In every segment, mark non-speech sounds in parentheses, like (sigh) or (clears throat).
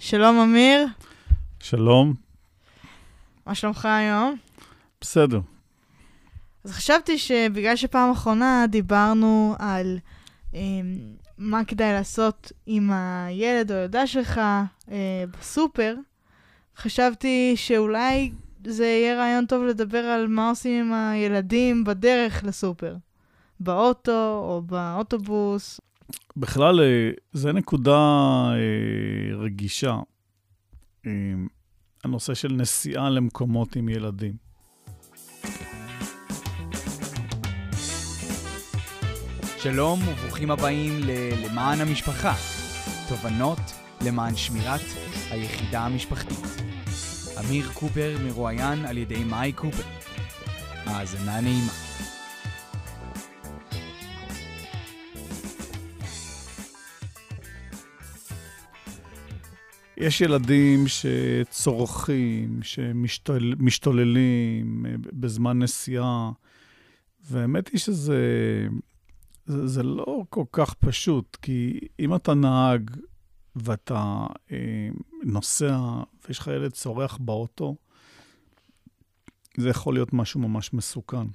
שלום, אמיר. שלום. מה שלומך היום? בסדר. אז חשבתי שבגלל שפעם אחרונה דיברנו על אה, מה כדאי לעשות עם הילד או הילדה שלך אה, בסופר, חשבתי שאולי זה יהיה רעיון טוב לדבר על מה עושים עם הילדים בדרך לסופר. באוטו או באוטובוס. בכלל, אה, זו נקודה אה, רגישה. אה, הנושא של נסיעה למקומות עם ילדים. שלום וברוכים הבאים ל"למען המשפחה", תובנות למען שמירת היחידה המשפחתית. אמיר קופר מרואיין על ידי מאי קופר. האזנה נעימה. יש ילדים שצורכים, שמשתוללים אה, בזמן נסיעה, והאמת היא שזה זה, זה לא כל כך פשוט, כי אם אתה נהג ואתה אה, נוסע ויש לך ילד צורח באוטו, זה יכול להיות משהו ממש מסוכן.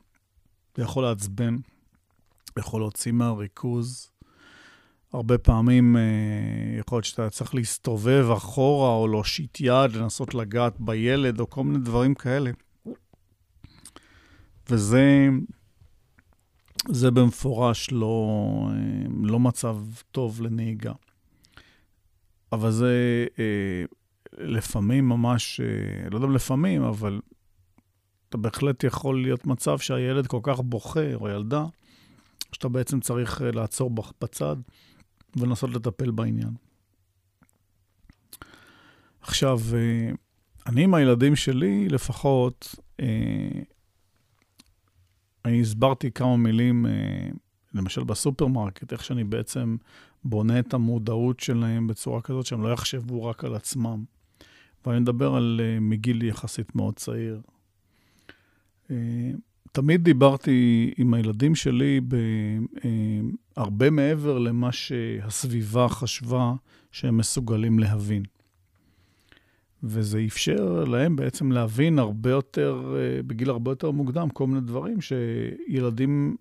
זה יכול לעצבן, יכול להוציא מהריכוז. הרבה פעמים אה, יכול להיות שאתה צריך להסתובב אחורה או להושיט יד, לנסות לגעת בילד או כל מיני דברים כאלה. וזה זה במפורש לא, אה, לא מצב טוב לנהיגה. אבל זה אה, לפעמים ממש, לא יודע אם לפעמים, אבל אתה בהחלט יכול להיות מצב שהילד כל כך בוכה, או ילדה, שאתה בעצם צריך לעצור בצד ולנסות לטפל בעניין. עכשיו, אני עם הילדים שלי, לפחות, אני הסברתי כמה מילים, אה, למשל בסופרמרקט, איך שאני בעצם בונה את המודעות שלהם בצורה כזאת שהם לא יחשבו רק על עצמם. ואני מדבר על אה, מגיל יחסית מאוד צעיר. אה, תמיד דיברתי עם הילדים שלי הרבה מעבר למה שהסביבה חשבה שהם מסוגלים להבין. וזה אפשר להם בעצם להבין הרבה יותר, אה, בגיל הרבה יותר מוקדם, כל מיני דברים שילדים,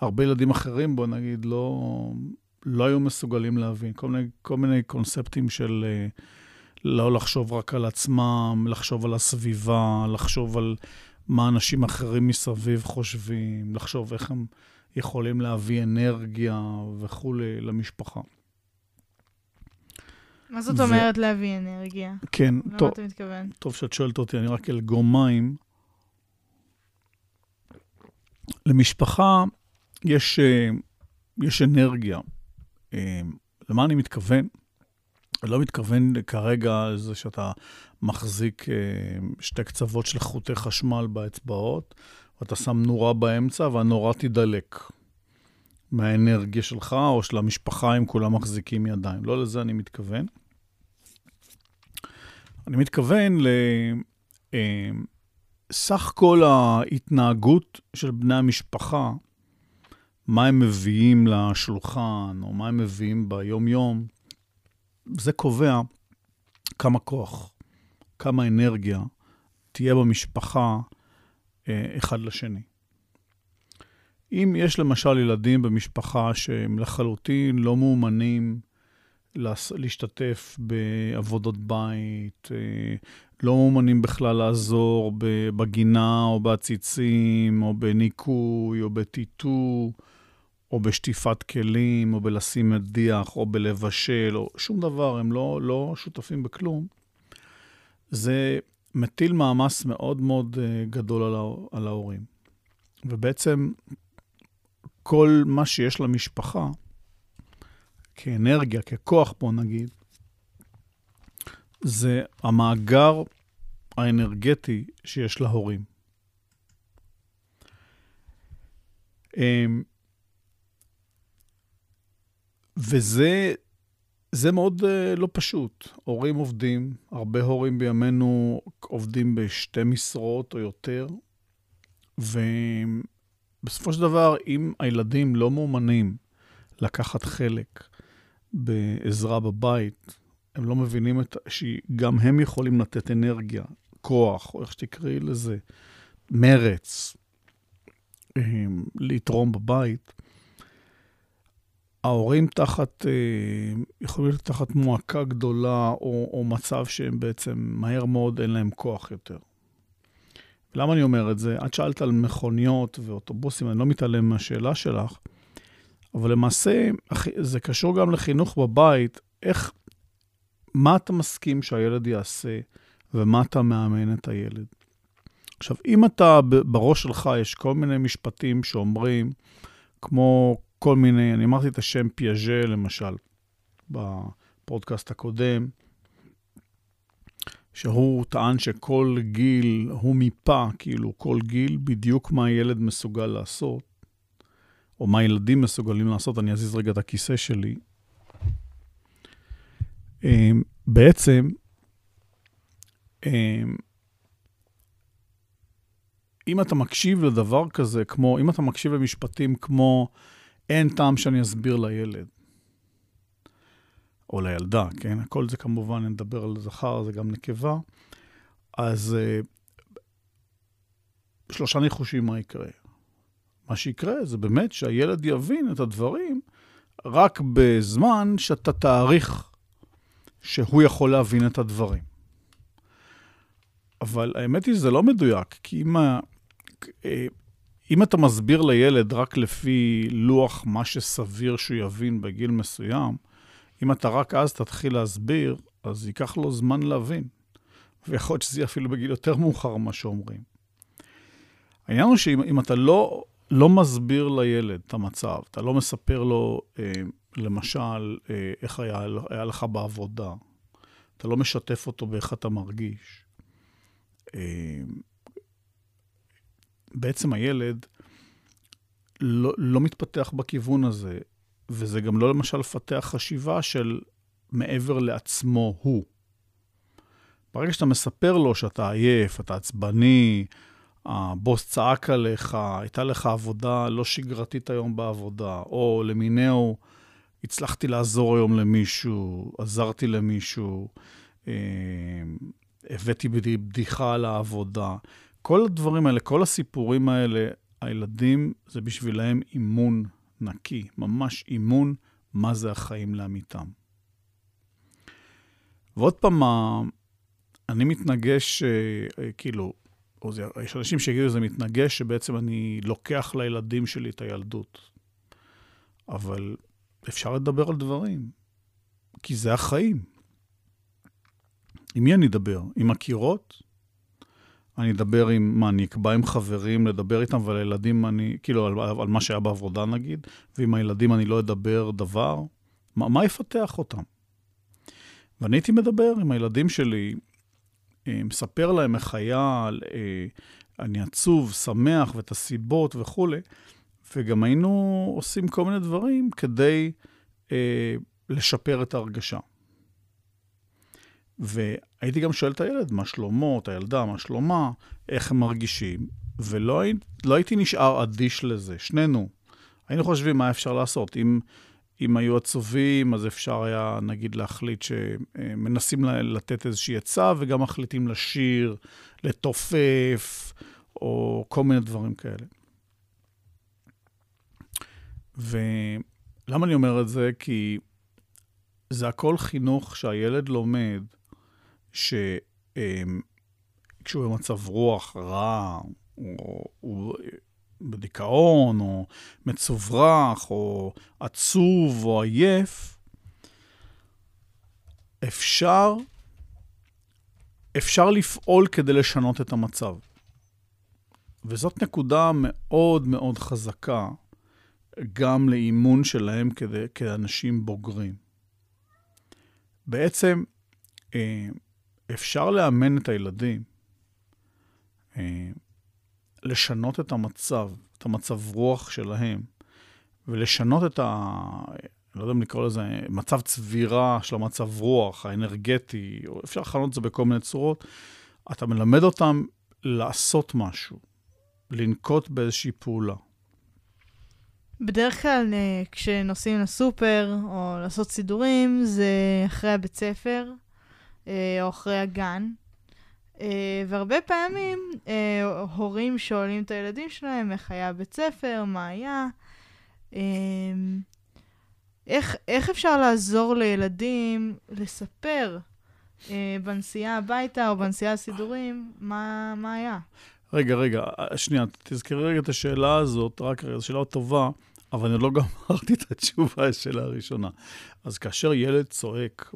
הרבה ילדים אחרים, בוא נגיד, לא, לא היו מסוגלים להבין. כל מיני, כל מיני קונספטים של אה, לא לחשוב רק על עצמם, לחשוב על הסביבה, לחשוב על מה אנשים אחרים מסביב חושבים, לחשוב איך הם יכולים להביא אנרגיה וכולי למשפחה. מה זאת ו... אומרת להביא אנרגיה? כן, למה טוב. אתה מתכוון? טוב שאת שואלת אותי, אני רק אלגום מים. למשפחה יש, אה, יש אנרגיה. אה, למה אני מתכוון? אני לא מתכוון כרגע לזה שאתה מחזיק אה, שתי קצוות של חוטי חשמל באצבעות, ואתה שם נורה באמצע והנורה תידלק. מהאנרגיה שלך או של המשפחה, אם כולם מחזיקים ידיים. לא לזה אני מתכוון. אני מתכוון לסך אה, כל ההתנהגות של בני המשפחה, מה הם מביאים לשולחן, או מה הם מביאים ביום-יום, זה קובע כמה כוח, כמה אנרגיה תהיה במשפחה אחד לשני. אם יש למשל ילדים במשפחה שהם לחלוטין לא מאומנים להשתתף בעבודות בית, אה, לא מאומנים בכלל לעזור בגינה או בעציצים, או בניקוי, או בטיטור, או בשטיפת כלים, או בלשים מדיח, או בלבשל, או שום דבר, הם לא, לא שותפים בכלום. זה מטיל מאמץ מאוד מאוד אה, גדול על ההורים. ובעצם כל מה שיש למשפחה, כאנרגיה, ככוח, בוא נגיד, זה המאגר האנרגטי שיש להורים. אמ, וזה זה מאוד uh, לא פשוט. הורים עובדים, הרבה הורים בימינו עובדים בשתי משרות או יותר, ובסופו של דבר, אם הילדים לא מאומנים לקחת חלק בעזרה בבית, הם לא מבינים את, שגם הם יכולים לתת אנרגיה, כוח, או איך שתקראי לזה, מרץ, לתרום בבית. ההורים תחת, יכולים להיות תחת מועקה גדולה, או, או מצב שהם בעצם מהר מאוד אין להם כוח יותר. למה אני אומר את זה? את שאלת על מכוניות ואוטובוסים, אני לא מתעלם מהשאלה שלך, אבל למעשה זה קשור גם לחינוך בבית, איך, מה אתה מסכים שהילד יעשה ומה אתה מאמן את הילד. עכשיו, אם אתה, בראש שלך יש כל מיני משפטים שאומרים, כמו כל מיני, אני אמרתי את השם פיאז'ה, למשל, בפודקאסט הקודם, שהוא טען שכל גיל, הוא מיפה, כאילו, כל גיל, בדיוק מה הילד מסוגל לעשות, או מה ילדים מסוגלים לעשות, אני אזיז רגע את הכיסא שלי. אמ, בעצם, אמ, אם אתה מקשיב לדבר כזה, כמו, אם אתה מקשיב למשפטים כמו, אין טעם שאני אסביר לילד, או לילדה, כן? הכל זה כמובן, אני מדבר על זכר, זה גם נקבה. אז uh, שלושה ניחושים מה יקרה. מה שיקרה זה באמת שהילד יבין את הדברים רק בזמן שאתה תעריך שהוא יכול להבין את הדברים. אבל האמת היא שזה לא מדויק, כי אם. אה, אם אתה מסביר לילד רק לפי לוח מה שסביר שהוא יבין בגיל מסוים, אם אתה רק אז תתחיל להסביר, אז ייקח לו זמן להבין. ויכול להיות שזה יהיה אפילו בגיל יותר מאוחר ממה שאומרים. העניין הוא שאם אתה לא, לא מסביר לילד את המצב, אתה לא מספר לו, אה, למשל, אה, איך היה, היה לך בעבודה, אתה לא משתף אותו באיך אתה מרגיש, אה, בעצם הילד לא, לא מתפתח בכיוון הזה. וזה גם לא למשל לפתח חשיבה של מעבר לעצמו הוא. ברגע שאתה מספר לו שאתה עייף, אתה עצבני, הבוס צעק עליך, הייתה לך עבודה לא שגרתית היום בעבודה, או למיניהו, הצלחתי לעזור היום למישהו, עזרתי למישהו, אה, הבאתי בדיחה על העבודה. כל הדברים האלה, כל הסיפורים האלה, הילדים, זה בשבילם אימון נקי, ממש אימון מה זה החיים לאמיתם. ועוד פעם, אני מתנגש, אה, אה, כאילו, או זה, יש אנשים שיגידו שזה מתנגש, שבעצם אני לוקח לילדים שלי את הילדות. אבל אפשר לדבר על דברים, כי זה החיים. עם מי אני אדבר? עם הקירות? אני אדבר עם, מה, אני אקבע עם חברים, לדבר איתם, ועל הילדים אני, כאילו, על, על מה שהיה בעבודה נגיד, ועם הילדים אני לא אדבר דבר, מה, מה יפתח אותם? ואני הייתי מדבר עם הילדים שלי, אה, מספר להם איך היה, אה, אני עצוב, שמח, ואת הסיבות וכולי, וגם היינו עושים כל מיני דברים כדי אה, לשפר את ההרגשה. והייתי גם שואל את הילד, מה שלומו, את הילדה, מה שלומה, איך הם מרגישים, ולא לא הייתי נשאר אדיש לזה, שנינו. היינו חושבים מה אפשר לעשות. אם, אם היו עצובים, אז אפשר היה, נגיד, להחליט שמנסים לתת איזושהי עצה, וגם מחליטים לשיר, לתופף, או כל מיני דברים כאלה. ולמה אני אומר את זה? כי זה הכל חינוך שהילד לומד שכשהוא במצב רוח רע, או הוא בדיכאון, או מצוברח, או עצוב, או עייף, אפשר, אפשר לפעול כדי לשנות את המצב. וזאת נקודה מאוד מאוד חזקה גם לאימון שלהם כדי, כאנשים בוגרים. בעצם, אה, אפשר לאמן את הילדים, אה, לשנות את המצב, את המצב רוח שלהם, ולשנות את ה... לא יודע אם לקרוא לזה מצב צבירה של המצב רוח, האנרגטי, או אפשר לכנות את זה בכל מיני צורות. אתה מלמד אותם לעשות משהו, לנקוט באיזושהי פעולה. בדרך כלל אה, כשנוסעים לסופר או לעשות סידורים, זה אחרי הבית ספר או אחרי הגן. אה, והרבה פעמים הורים שואלים את הילדים שלהם איך היה בית ספר, מה היה. איך, איך אפשר לעזור לילדים לספר בנסיעה הביתה או בנסיעה לסידורים מה, מה היה? רגע, רגע, שנייה, תזכרי רגע את השאלה הזאת, רק רגע, זו שאלה טובה, אבל אני לא גמרתי את התשובה לשאלה הראשונה. אז כאשר ילד צועק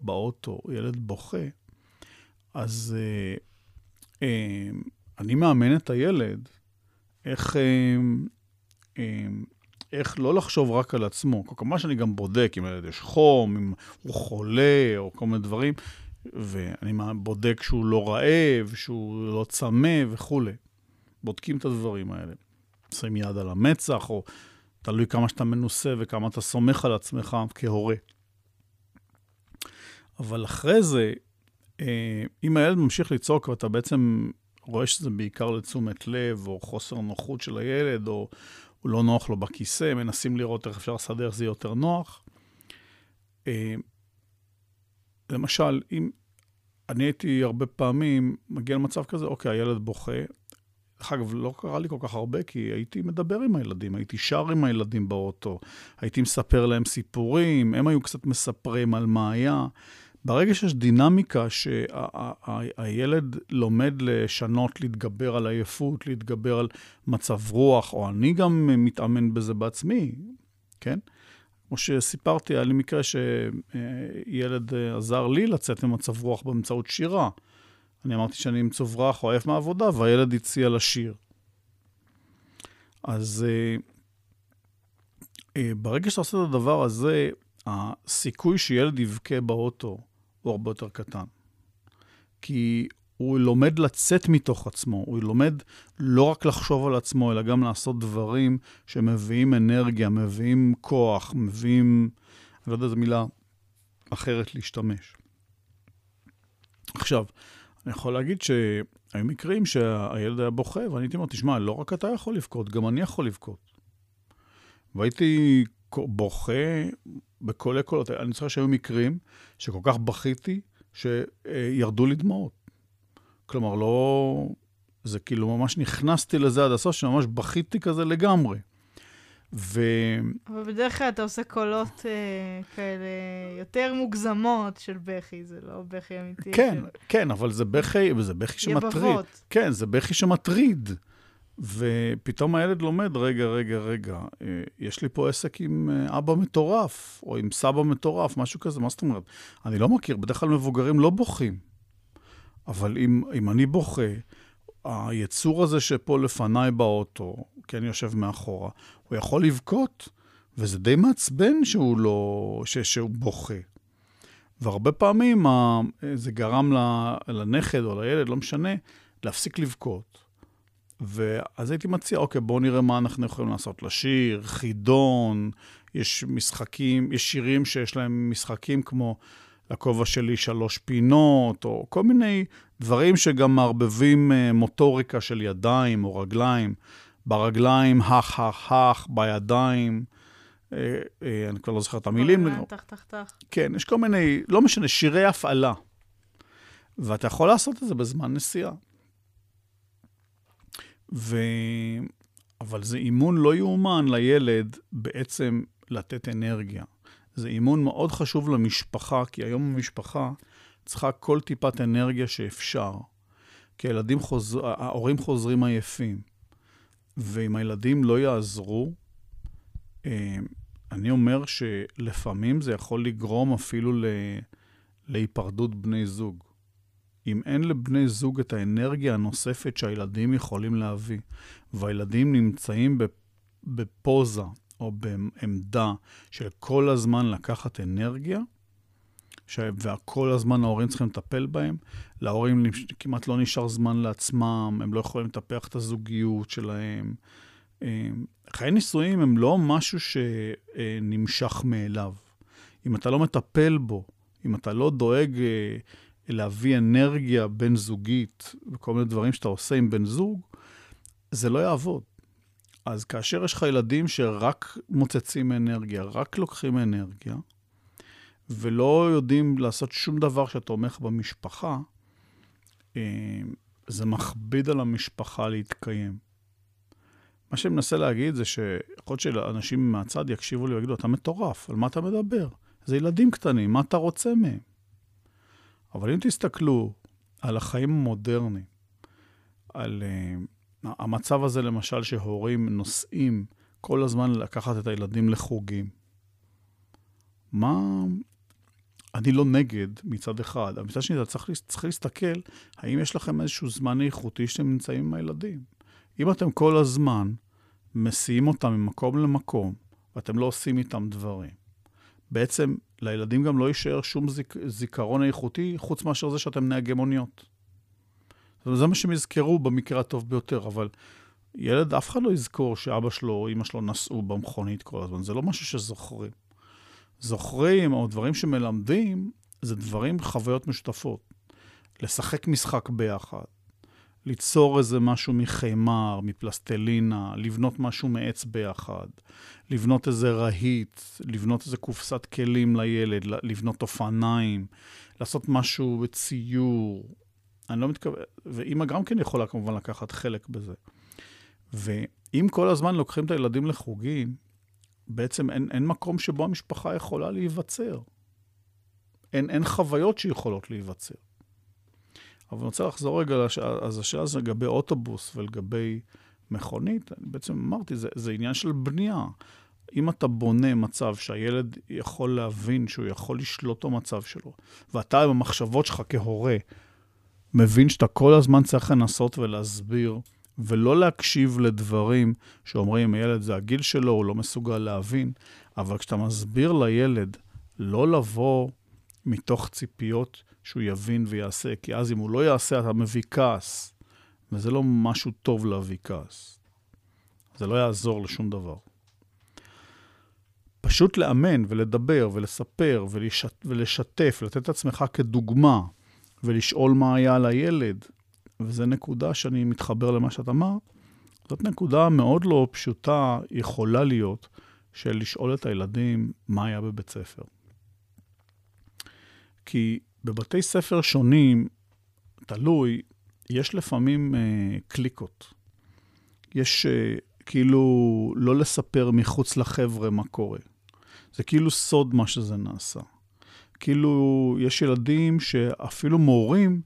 באוטו, ילד בוכה, אז אה, אה, אני מאמן את הילד איך, אה, אה, איך לא לחשוב רק על עצמו. כמובן שאני גם בודק אם הילד יש חום, אם הוא חולה, או כל מיני דברים. ואני בודק שהוא לא רעב, שהוא לא צמא וכולי. בודקים את הדברים האלה. שמים יד על המצח, או תלוי כמה שאתה מנוסה וכמה אתה סומך על עצמך כהורה. אבל אחרי זה, אה, אם הילד ממשיך לצעוק ואתה בעצם רואה שזה בעיקר לתשומת לב, או חוסר נוחות של הילד, או הוא לא נוח לו בכיסא, מנסים לראות איך אפשר לסדר זה יותר נוח. אה, למשל, אם אני הייתי הרבה פעמים מגיע למצב כזה, אוקיי, הילד בוכה. דרך אגב, לא קרה לי כל כך הרבה, כי הייתי מדבר עם הילדים, הייתי שר עם הילדים באוטו, הייתי מספר להם סיפורים, הם היו קצת מספרים על מה היה. ברגע שיש דינמיקה שהילד לומד לשנות, להתגבר על עייפות, להתגבר על מצב רוח, או אני גם מתאמן בזה בעצמי, כן? כמו שסיפרתי, היה לי מקרה שילד אה, עזר לי לצאת ממצב רוח באמצעות שירה. אני אמרתי שאני עם צוברח או עייף מהעבודה, והילד הציע לשיר. אז אה, אה, ברגע שאתה עושה את הדבר הזה, הסיכוי שילד יבכה באוטו הוא הרבה יותר קטן. כי הוא לומד לצאת מתוך עצמו, הוא לומד לא רק לחשוב על עצמו, אלא גם לעשות דברים שמביאים אנרגיה, מביאים כוח, מביאים, אני לא יודע איזו מילה אחרת להשתמש. עכשיו, אני יכול להגיד שהיו מקרים שהילד היה בוכה, ואני הייתי אומר, תשמע, לא רק אתה יכול לבכות, גם אני יכול לבכות. והייתי בוכה בקולי קולות. אני זוכר שהיו מקרים שכל כך בכיתי, שירדו לי דמעות. כלומר, לא... זה כאילו ממש נכנסתי לזה עד הסוף, שממש בכיתי כזה לגמרי. ו... אבל בדרך כלל אתה עושה קולות אה, כאלה יותר מוגזמות של בכי, זה לא בכי אמיתי. כן, של... כן, אבל זה בכי, זה בכי שמטריד. יבבות. כן, זה בכי שמטריד. ופתאום הילד לומד, רגע, רגע, רגע, אה, יש לי פה עסק עם אה, אבא מטורף, או עם סבא מטורף, משהו כזה, מה זאת אומרת? אני לא מכיר, בדרך כלל מבוגרים לא בוכים. אבל אם, אם אני בוכה, היצור הזה שפה לפניי באוטו, אני יושב מאחורה, הוא יכול לבכות, וזה די מעצבן שהוא לא... ש, שהוא בוכה. והרבה פעמים זה גרם לנכד או לילד, לא משנה, להפסיק לבכות. ואז הייתי מציע, אוקיי, בואו נראה מה אנחנו יכולים לעשות. לשיר, חידון, יש משחקים, יש שירים שיש להם משחקים כמו לכובע שלי שלוש פינות, או כל מיני דברים שגם מערבבים אה, מוטוריקה של ידיים או רגליים. ברגליים, הך, הך, הך, בידיים. אה, אה, אני כבר לא זוכר את המילים. תח, תח, תח. כן, יש כל מיני, לא משנה, שירי הפעלה. ואתה יכול לעשות את זה בזמן נסיעה. ו... אבל זה אימון לא יאומן לילד בעצם לתת אנרגיה. זה אימון מאוד חשוב למשפחה, כי היום המשפחה צריכה כל טיפת אנרגיה שאפשר. כי הילדים חוזר, ההורים חוזרים עייפים. ואם הילדים לא יעזרו, אה, אני אומר שלפעמים זה יכול לגרום אפילו להיפרדות בני זוג. אם אין לבני זוג את האנרגיה הנוספת שהילדים יכולים להביא, והילדים נמצאים בפוזה או בעמדה של כל הזמן לקחת אנרגיה, ש... וכל הזמן ההורים צריכים לטפל בהם. להורים כמעט לא נשאר זמן לעצמם, הם לא יכולים לטפח את הזוגיות שלהם. אה, חיי נישואים הם לא משהו שנמשך מאליו. אם אתה לא מטפל בו, אם אתה לא דואג אה, להביא אנרגיה בין זוגית וכל מיני דברים שאתה עושה עם בן זוג, זה לא יעבוד. אז כאשר יש לך ילדים שרק מוצצים אנרגיה, רק לוקחים אנרגיה, ולא יודעים לעשות שום דבר שתומך במשפחה, אה, זה מכביד על המשפחה להתקיים. מה שאני מנסה להגיד זה שיכול להיות שאנשים מהצד יקשיבו לי ויגידו, אתה מטורף, על מה אתה מדבר? זה ילדים קטנים, מה אתה רוצה מהם? אבל אם תסתכלו על החיים המודרניים, על uh, המצב הזה, למשל, שהורים נוסעים כל הזמן לקחת את הילדים לחוגים, מה... אני לא נגד מצד אחד, אבל מצד שני, אתה צריך, צריך להסתכל, האם יש לכם איזשהו זמן איכותי שאתם נמצאים עם הילדים? אם אתם כל הזמן מסיעים אותם ממקום למקום, ואתם לא עושים איתם דברים, בעצם לילדים גם לא יישאר שום זיק, זיכרון איכותי, חוץ מאשר זה שאתם נהגי מוניות. זה מה שהם יזכרו במקרה הטוב ביותר, אבל ילד, אף אחד לא יזכור שאבא שלו או אמא שלו נסעו במכונית כל הזמן, זה לא משהו שזוכרים. זוכרים, או דברים שמלמדים, זה דברים, חוויות משותפות. לשחק משחק ביחד, ליצור איזה משהו מחמר, מפלסטלינה, לבנות משהו מעץ ביחד, לבנות איזה רהיט, לבנות איזה קופסת כלים לילד, לבנות אופניים, לעשות משהו בציור. אני לא מתכוון, ואימא גם כן יכולה כמובן לקחת חלק בזה. ואם כל הזמן לוקחים את הילדים לחוגים, בעצם אין, אין מקום שבו המשפחה יכולה להיווצר. אין, אין חוויות שיכולות להיווצר. אבל אני רוצה לחזור רגע אז השאלה הזו לגבי אוטובוס ולגבי מכונית. אני בעצם אמרתי, זה, זה עניין של בנייה. אם אתה בונה מצב שהילד יכול להבין שהוא יכול לשלוט במצב שלו, ואתה עם המחשבות שלך כהורה מבין שאתה כל הזמן צריך לנסות ולהסביר, ולא להקשיב לדברים שאומרים, הילד זה הגיל שלו, הוא לא מסוגל להבין, אבל כשאתה מסביר לילד לא לבוא מתוך ציפיות שהוא יבין ויעשה, כי אז אם הוא לא יעשה, אתה מביא כעס, וזה לא משהו טוב להביא כעס. זה לא יעזור לשום דבר. פשוט לאמן ולדבר ולספר ולשת, ולשתף, לתת את עצמך כדוגמה ולשאול מה היה לילד, וזו נקודה שאני מתחבר למה שאת אמרת, זאת נקודה מאוד לא פשוטה, יכולה להיות, של לשאול את הילדים מה היה בבית ספר. כי בבתי ספר שונים, תלוי, יש לפעמים אה, קליקות. יש אה, כאילו לא לספר מחוץ לחבר'ה מה קורה. זה כאילו סוד מה שזה נעשה. כאילו, יש ילדים שאפילו מורים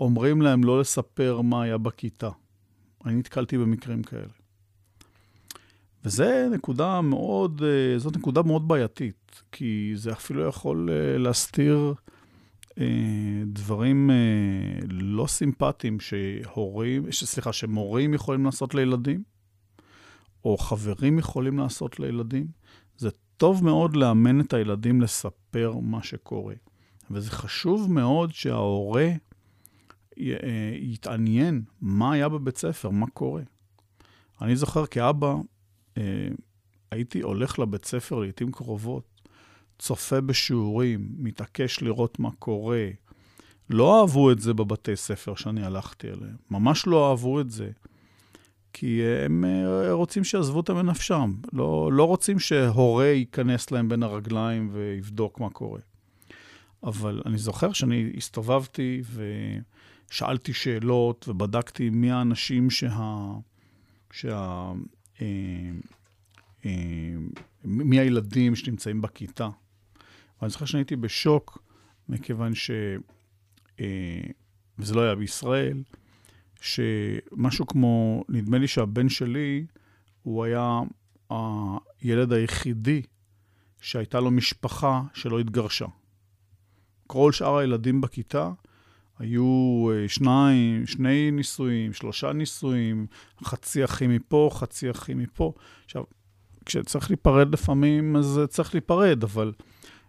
אומרים להם לא לספר מה היה בכיתה. אני נתקלתי במקרים כאלה. וזו נקודה מאוד, אה, זאת נקודה מאוד בעייתית, כי זה אפילו יכול אה, להסתיר אה, דברים לא סימפטיים שהורים, סליחה, שמורים יכולים לעשות לילדים, או חברים יכולים לעשות לילדים. זה טוב מאוד לאמן את הילדים לספר מה שקורה. וזה חשוב מאוד שההורה יתעניין מה היה בבית ספר, מה קורה. אני זוכר כאבא, אה, הייתי הולך לבית ספר לעיתים קרובות, צופה בשיעורים, מתעקש לראות מה קורה. לא אהבו את זה בבתי ספר שאני הלכתי אליהם, ממש לא אהבו את זה. כי הם אה, רוצים שיעזבו אותם מנפשם, לא, לא רוצים שהורה ייכנס להם בין הרגליים ויבדוק מה קורה. אבל אני זוכר שאני הסתובבתי ושאלתי שאלות ובדקתי מי האנשים שה... שה... אה, אה, מי הילדים שנמצאים בכיתה. ואני זוכר שאני הייתי בשוק, מכיוון ש... וזה לא היה בישראל, שמשהו כמו, נדמה לי שהבן שלי, הוא היה הילד היחידי שהייתה לו משפחה שלא התגרשה. כל שאר הילדים בכיתה היו אה, שניים, שני נישואים, שלושה נישואים, חצי אחי מפה, חצי אחי מפה. עכשיו, כשצריך להיפרד לפעמים, אז צריך להיפרד, אבל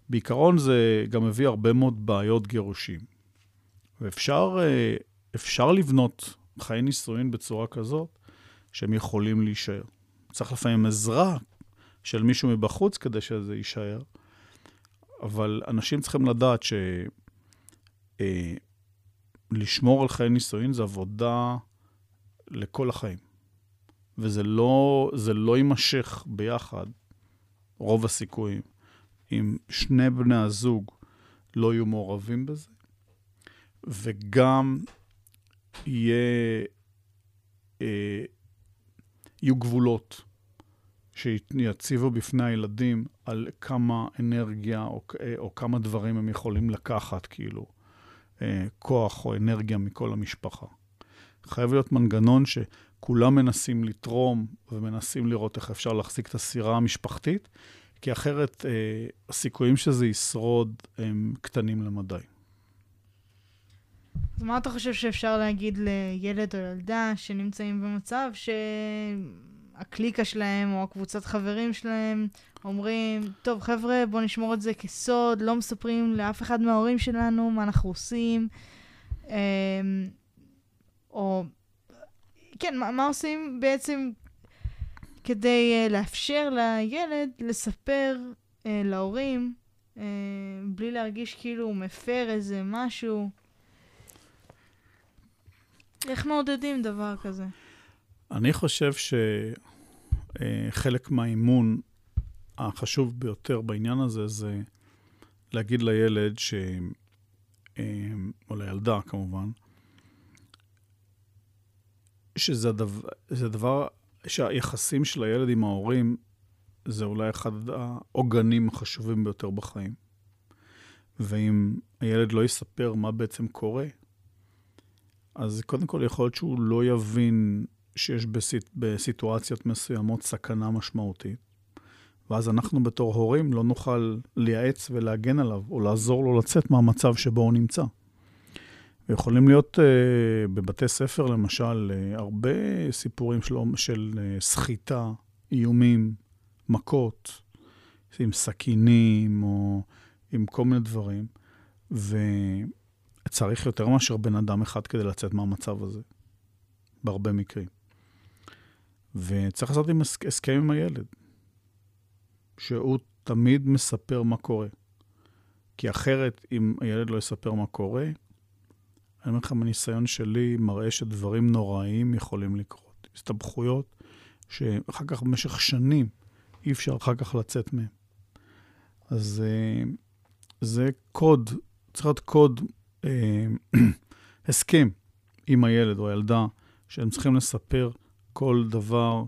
בעיקרון זה גם מביא הרבה מאוד בעיות גירושים. ואפשר אה, לבנות חיי נישואין בצורה כזאת שהם יכולים להישאר. צריך לפעמים עזרה של מישהו מבחוץ כדי שזה יישאר, אבל אנשים צריכים לדעת ש... אה, על חיי נישואין זה עבודה לכל החיים. וזה לא, לא יימשך ביחד, רוב הסיכויים, אם שני בני הזוג לא יהיו מעורבים בזה, וגם יהיה, אה, יהיו גבולות שיציבו בפני הילדים על כמה אנרגיה או, או כמה דברים הם יכולים לקחת, כאילו, אה, כוח או אנרגיה מכל המשפחה. חייב להיות מנגנון שכולם מנסים לתרום ומנסים לראות איך אפשר להחזיק את הסירה המשפחתית, כי אחרת אה, הסיכויים שזה ישרוד הם קטנים למדי. אז מה אתה חושב שאפשר להגיד לילד או ילדה שנמצאים במצב שהקליקה שלהם או הקבוצת חברים שלהם אומרים, טוב חבר'ה, בואו נשמור את זה כסוד, לא מספרים לאף אחד מההורים שלנו מה אנחנו עושים. אמ, או, כן, מה, מה עושים בעצם כדי uh, לאפשר לילד לספר uh, להורים uh, בלי להרגיש כאילו הוא מפר איזה משהו? איך מעודדים דבר כזה? אני חושב שחלק מהאימון החשוב ביותר בעניין הזה זה להגיד לילד, ש... או לילדה כמובן, שזה הדבר, זה דבר שהיחסים של הילד עם ההורים זה אולי אחד העוגנים החשובים ביותר בחיים. ואם הילד לא יספר מה בעצם קורה, אז קודם כל יכול להיות שהוא לא יבין שיש בסיט, בסיטואציות מסוימות סכנה משמעותית. ואז אנחנו בתור הורים לא נוכל לייעץ ולהגן עליו, או לעזור לו לצאת מהמצב שבו הוא נמצא. ויכולים להיות uh, בבתי ספר, למשל, uh, הרבה סיפורים של, של uh, סחיטה, איומים, מכות, עם סכינים או עם כל מיני דברים, וצריך יותר מאשר בן אדם אחד כדי לצאת מהמצב הזה, בהרבה מקרים. וצריך לעשות עם הסכם עם הילד, שהוא תמיד מספר מה קורה. כי אחרת, אם הילד לא יספר מה קורה, אני אומר לכם, הניסיון שלי מראה שדברים נוראיים יכולים לקרות. הסתבכויות שאחר כך במשך שנים אי אפשר אחר כך לצאת מהם. אז אה, זה קוד, צריך להיות קוד, (clears throat) הסכם עם הילד או הילדה, שהם צריכים לספר כל דבר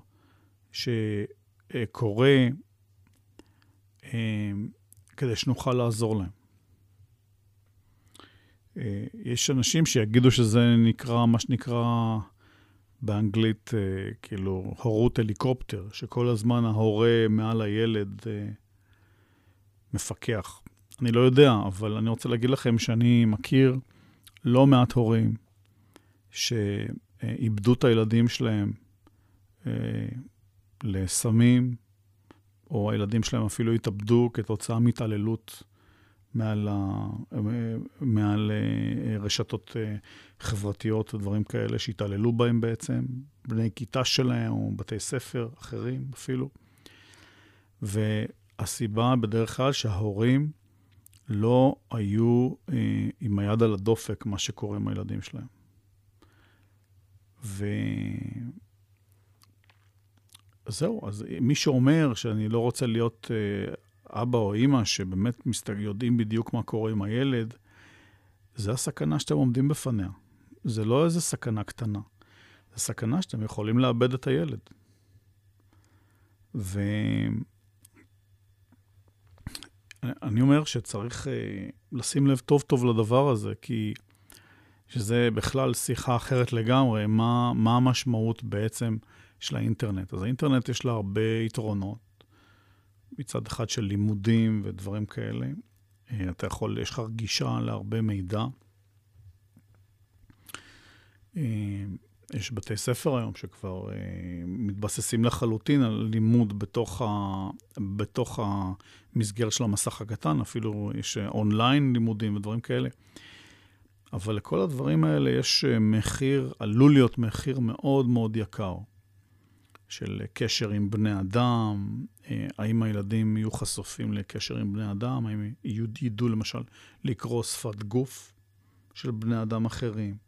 שקורה, אה, כדי שנוכל לעזור להם. אה, יש אנשים שיגידו שזה נקרא, מה שנקרא באנגלית, אה, כאילו, הורות הליקופטר, שכל הזמן ההורה מעל הילד אה, מפקח. אני לא יודע, אבל אני רוצה להגיד לכם שאני מכיר לא מעט הורים שאיבדו את הילדים שלהם לסמים, או הילדים שלהם אפילו התאבדו כתוצאה מהתעללות מעל, ה, מעל אה, רשתות אה, חברתיות ודברים כאלה שהתעללו בהם בעצם, בני כיתה שלהם או בתי ספר אחרים אפילו. והסיבה בדרך כלל שההורים לא היו אה, עם היד על הדופק, מה שקורה עם הילדים שלהם. ו... זהו, אז מי שאומר שאני לא רוצה להיות אה, אבא או אימא שבאמת מסתג... יודעים בדיוק מה קורה עם הילד, זה הסכנה שאתם עומדים בפניה. זה לא איזה סכנה קטנה, זה סכנה שאתם יכולים לאבד את הילד. ואני אומר שצריך uh, לשים לב טוב טוב לדבר הזה, כי שזה בכלל שיחה אחרת לגמרי, מה, מה המשמעות בעצם של האינטרנט. אז האינטרנט יש לה הרבה יתרונות. מצד אחד של לימודים ודברים כאלה. אה, אתה יכול, יש לך גישה להרבה מידע. אה, יש בתי ספר היום שכבר אה, מתבססים לחלוטין על לימוד בתוך, ה, בתוך המסגרת של המסך הקטן, אפילו יש אונליין לימודים ודברים כאלה. אבל לכל הדברים האלה יש מחיר, עלול להיות מחיר מאוד מאוד יקר. של קשר עם בני אדם, אה, האם הילדים יהיו חשופים לקשר עם בני אדם, האם ידעו למשל לקרוא שפת גוף של בני אדם אחרים.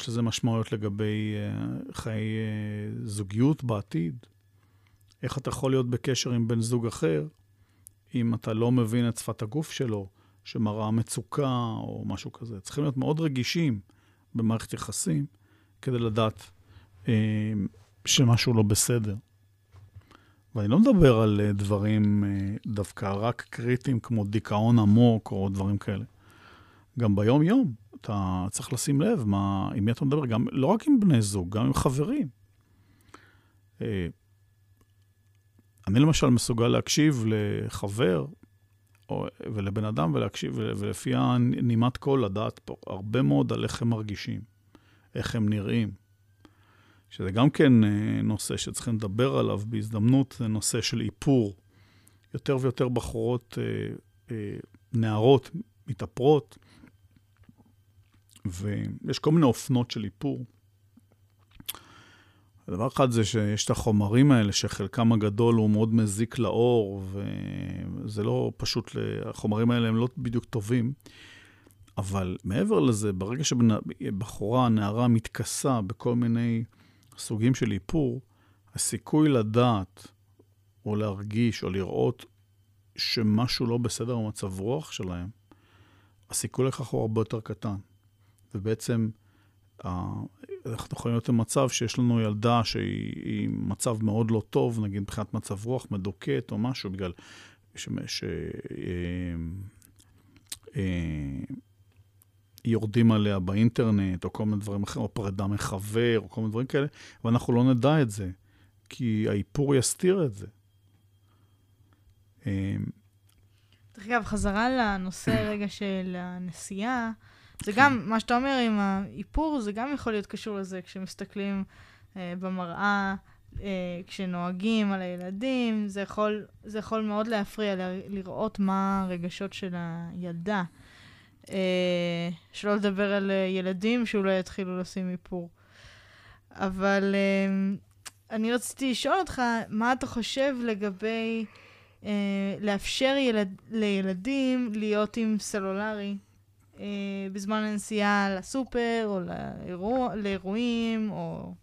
יש לזה משמעויות לגבי uh, חיי uh, זוגיות בעתיד. איך אתה יכול להיות בקשר עם בן זוג אחר, אם אתה לא מבין את שפת הגוף שלו, שמראה מצוקה או משהו כזה. צריכים להיות מאוד רגישים במערכת יחסים כדי לדעת אה, שמשהו לא בסדר. ואני לא מדבר על אה, דברים אה, דווקא רק קריטיים כמו דיכאון עמוק או דברים כאלה. גם ביום-יום אתה צריך לשים לב מה, עם מי אתה מדבר, גם, לא רק עם בני זוג, גם עם חברים. אה, אני למשל מסוגל להקשיב לחבר או, ולבן אדם ולהקשיב, ולפי הנימת קול לדעת פה הרבה מאוד על איך הם מרגישים, איך הם נראים. שזה גם כן אה, נושא שצריכים לדבר עליו בהזדמנות, זה נושא של איפור. יותר ויותר בחורות, אה, נערות, מתאפרות, ויש כל מיני אופנות של איפור. דבר אחד זה שיש את החומרים האלה, שחלקם הגדול הוא מאוד מזיק לאור, וזה לא פשוט, החומרים האלה הם לא בדיוק טובים. אבל מעבר לזה, ברגע שבחורה, נערה, מתכסה בכל מיני סוגים של איפור, הסיכוי לדעת, או להרגיש, או לראות שמשהו לא בסדר במצב רוח שלהם, הסיכוי לכך הוא הרבה יותר קטן. ובעצם, אנחנו יכולים להיות במצב שיש לנו ילדה שהיא מצב מאוד לא טוב, נגיד מבחינת מצב רוח, מדוכאת או משהו, בגלל ש... ש... אה, אה, יורדים עליה באינטרנט, או כל מיני דברים אחרים, או פרידה מחבר, או כל מיני דברים כאלה, ואנחנו לא נדע את זה, כי האיפור יסתיר את זה. אה, דרך אגב, חזרה לנושא רגע של הנסיעה, זה גם, מה שאתה אומר עם האיפור, זה גם יכול להיות קשור לזה כשמסתכלים אה, במראה, אה, כשנוהגים על הילדים, זה יכול, זה יכול מאוד להפריע ל- לראות מה הרגשות של הילדה. אה, שלא לדבר על אה, ילדים שאולי יתחילו לשים איפור. אבל אה, אני רציתי לשאול אותך, מה אתה חושב לגבי אה, לאפשר ילד, לילדים להיות עם סלולרי אה, בזמן הנסיעה לסופר, או לאירוע, לאירועים, או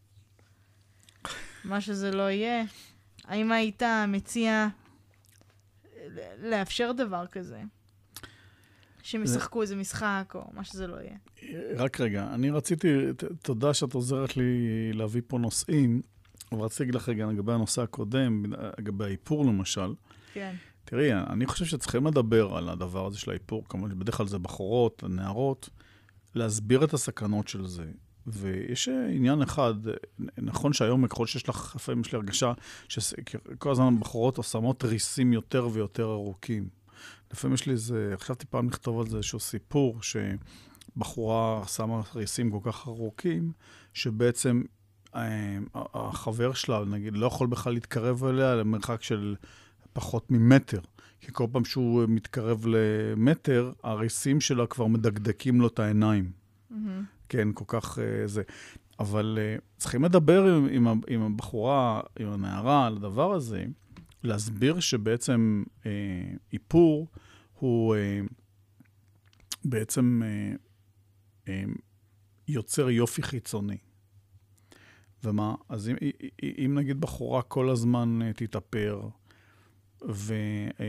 מה שזה לא יהיה. האם היית מציע לאפשר דבר כזה? שהם ישחקו איזה משחק, או מה שזה לא יהיה. רק רגע, אני רציתי, תודה שאת עוזרת לי להביא פה נושאים, אבל רציתי להגיד לך רגע לגבי הנושא הקודם, לגבי האיפור למשל. כן. תראי, אני חושב שצריכים לדבר על הדבר הזה של האיפור, כמובן, בדרך כלל זה בחורות, נערות, להסביר את הסכנות של זה. ויש עניין אחד, נכון שהיום, ככל שיש לך, לפעמים יש לי הרגשה שכל הזמן בחורות שמות ריסים יותר ויותר ארוכים. לפעמים יש לי איזה, חשבתי פעם לכתוב על זה איזשהו סיפור, שבחורה שמה ריסים כל כך ארוכים, שבעצם אה, החבר שלה, נגיד, לא יכול בכלל להתקרב אליה למרחק של פחות ממטר. כי כל פעם שהוא מתקרב למטר, הריסים שלה כבר מדקדקים לו את העיניים. Mm-hmm. כן, כל כך uh, זה. אבל uh, צריכים לדבר עם, עם, עם הבחורה, עם הנערה, על הדבר הזה, להסביר שבעצם uh, איפור הוא uh, בעצם uh, uh, יוצר יופי חיצוני. ומה? אז אם, אם נגיד בחורה כל הזמן תתאפר, וכאילו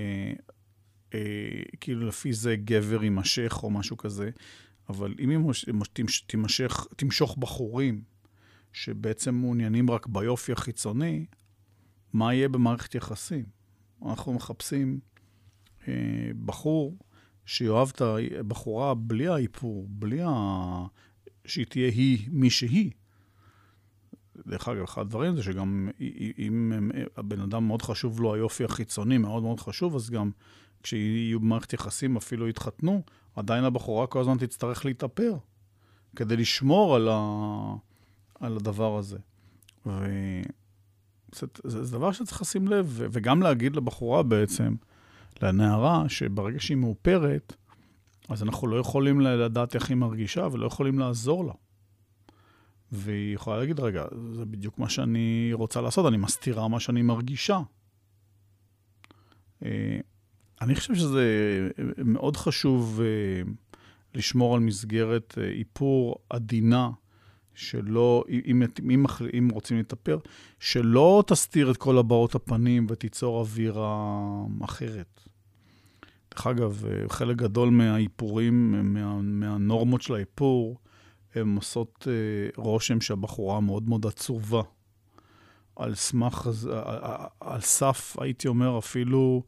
אה, אה, לפי זה גבר יימשך או משהו כזה, אבל אם היא תימשך, תמשוך בחורים שבעצם מעוניינים רק ביופי החיצוני, מה יהיה במערכת יחסים? אנחנו מחפשים אה, בחור שיאהב את הבחורה בלי האיפור, בלי ה... שהיא תהיה היא מי שהיא. דרך אגב, אחד הדברים זה שגם אם הבן אדם מאוד חשוב לו היופי החיצוני, מאוד מאוד חשוב, אז גם כשיהיו במערכת יחסים, אפילו יתחתנו, עדיין הבחורה כל הזמן תצטרך להתאפר כדי לשמור על, ה... על הדבר הזה. וזה זה, זה דבר שצריך לשים לב, וגם להגיד לבחורה בעצם, לנערה, שברגע שהיא מאופרת, אז אנחנו לא יכולים לדעת איך היא מרגישה ולא יכולים לעזור לה. והיא יכולה להגיד, רגע, זה בדיוק מה שאני רוצה לעשות, אני מסתירה מה שאני מרגישה. אה, אני חושב שזה מאוד חשוב אה, לשמור על מסגרת אה, איפור עדינה, שלא, אם, אם, אם רוצים להתאפר, שלא תסתיר את כל הבעות הפנים ותיצור אווירה אחרת. דרך אגב, חלק גדול מהאיפורים, מה, מהנורמות של האיפור, הן עושות אה, רושם שהבחורה מאוד מאוד עצובה. על סמך, על, על סף, הייתי אומר, אפילו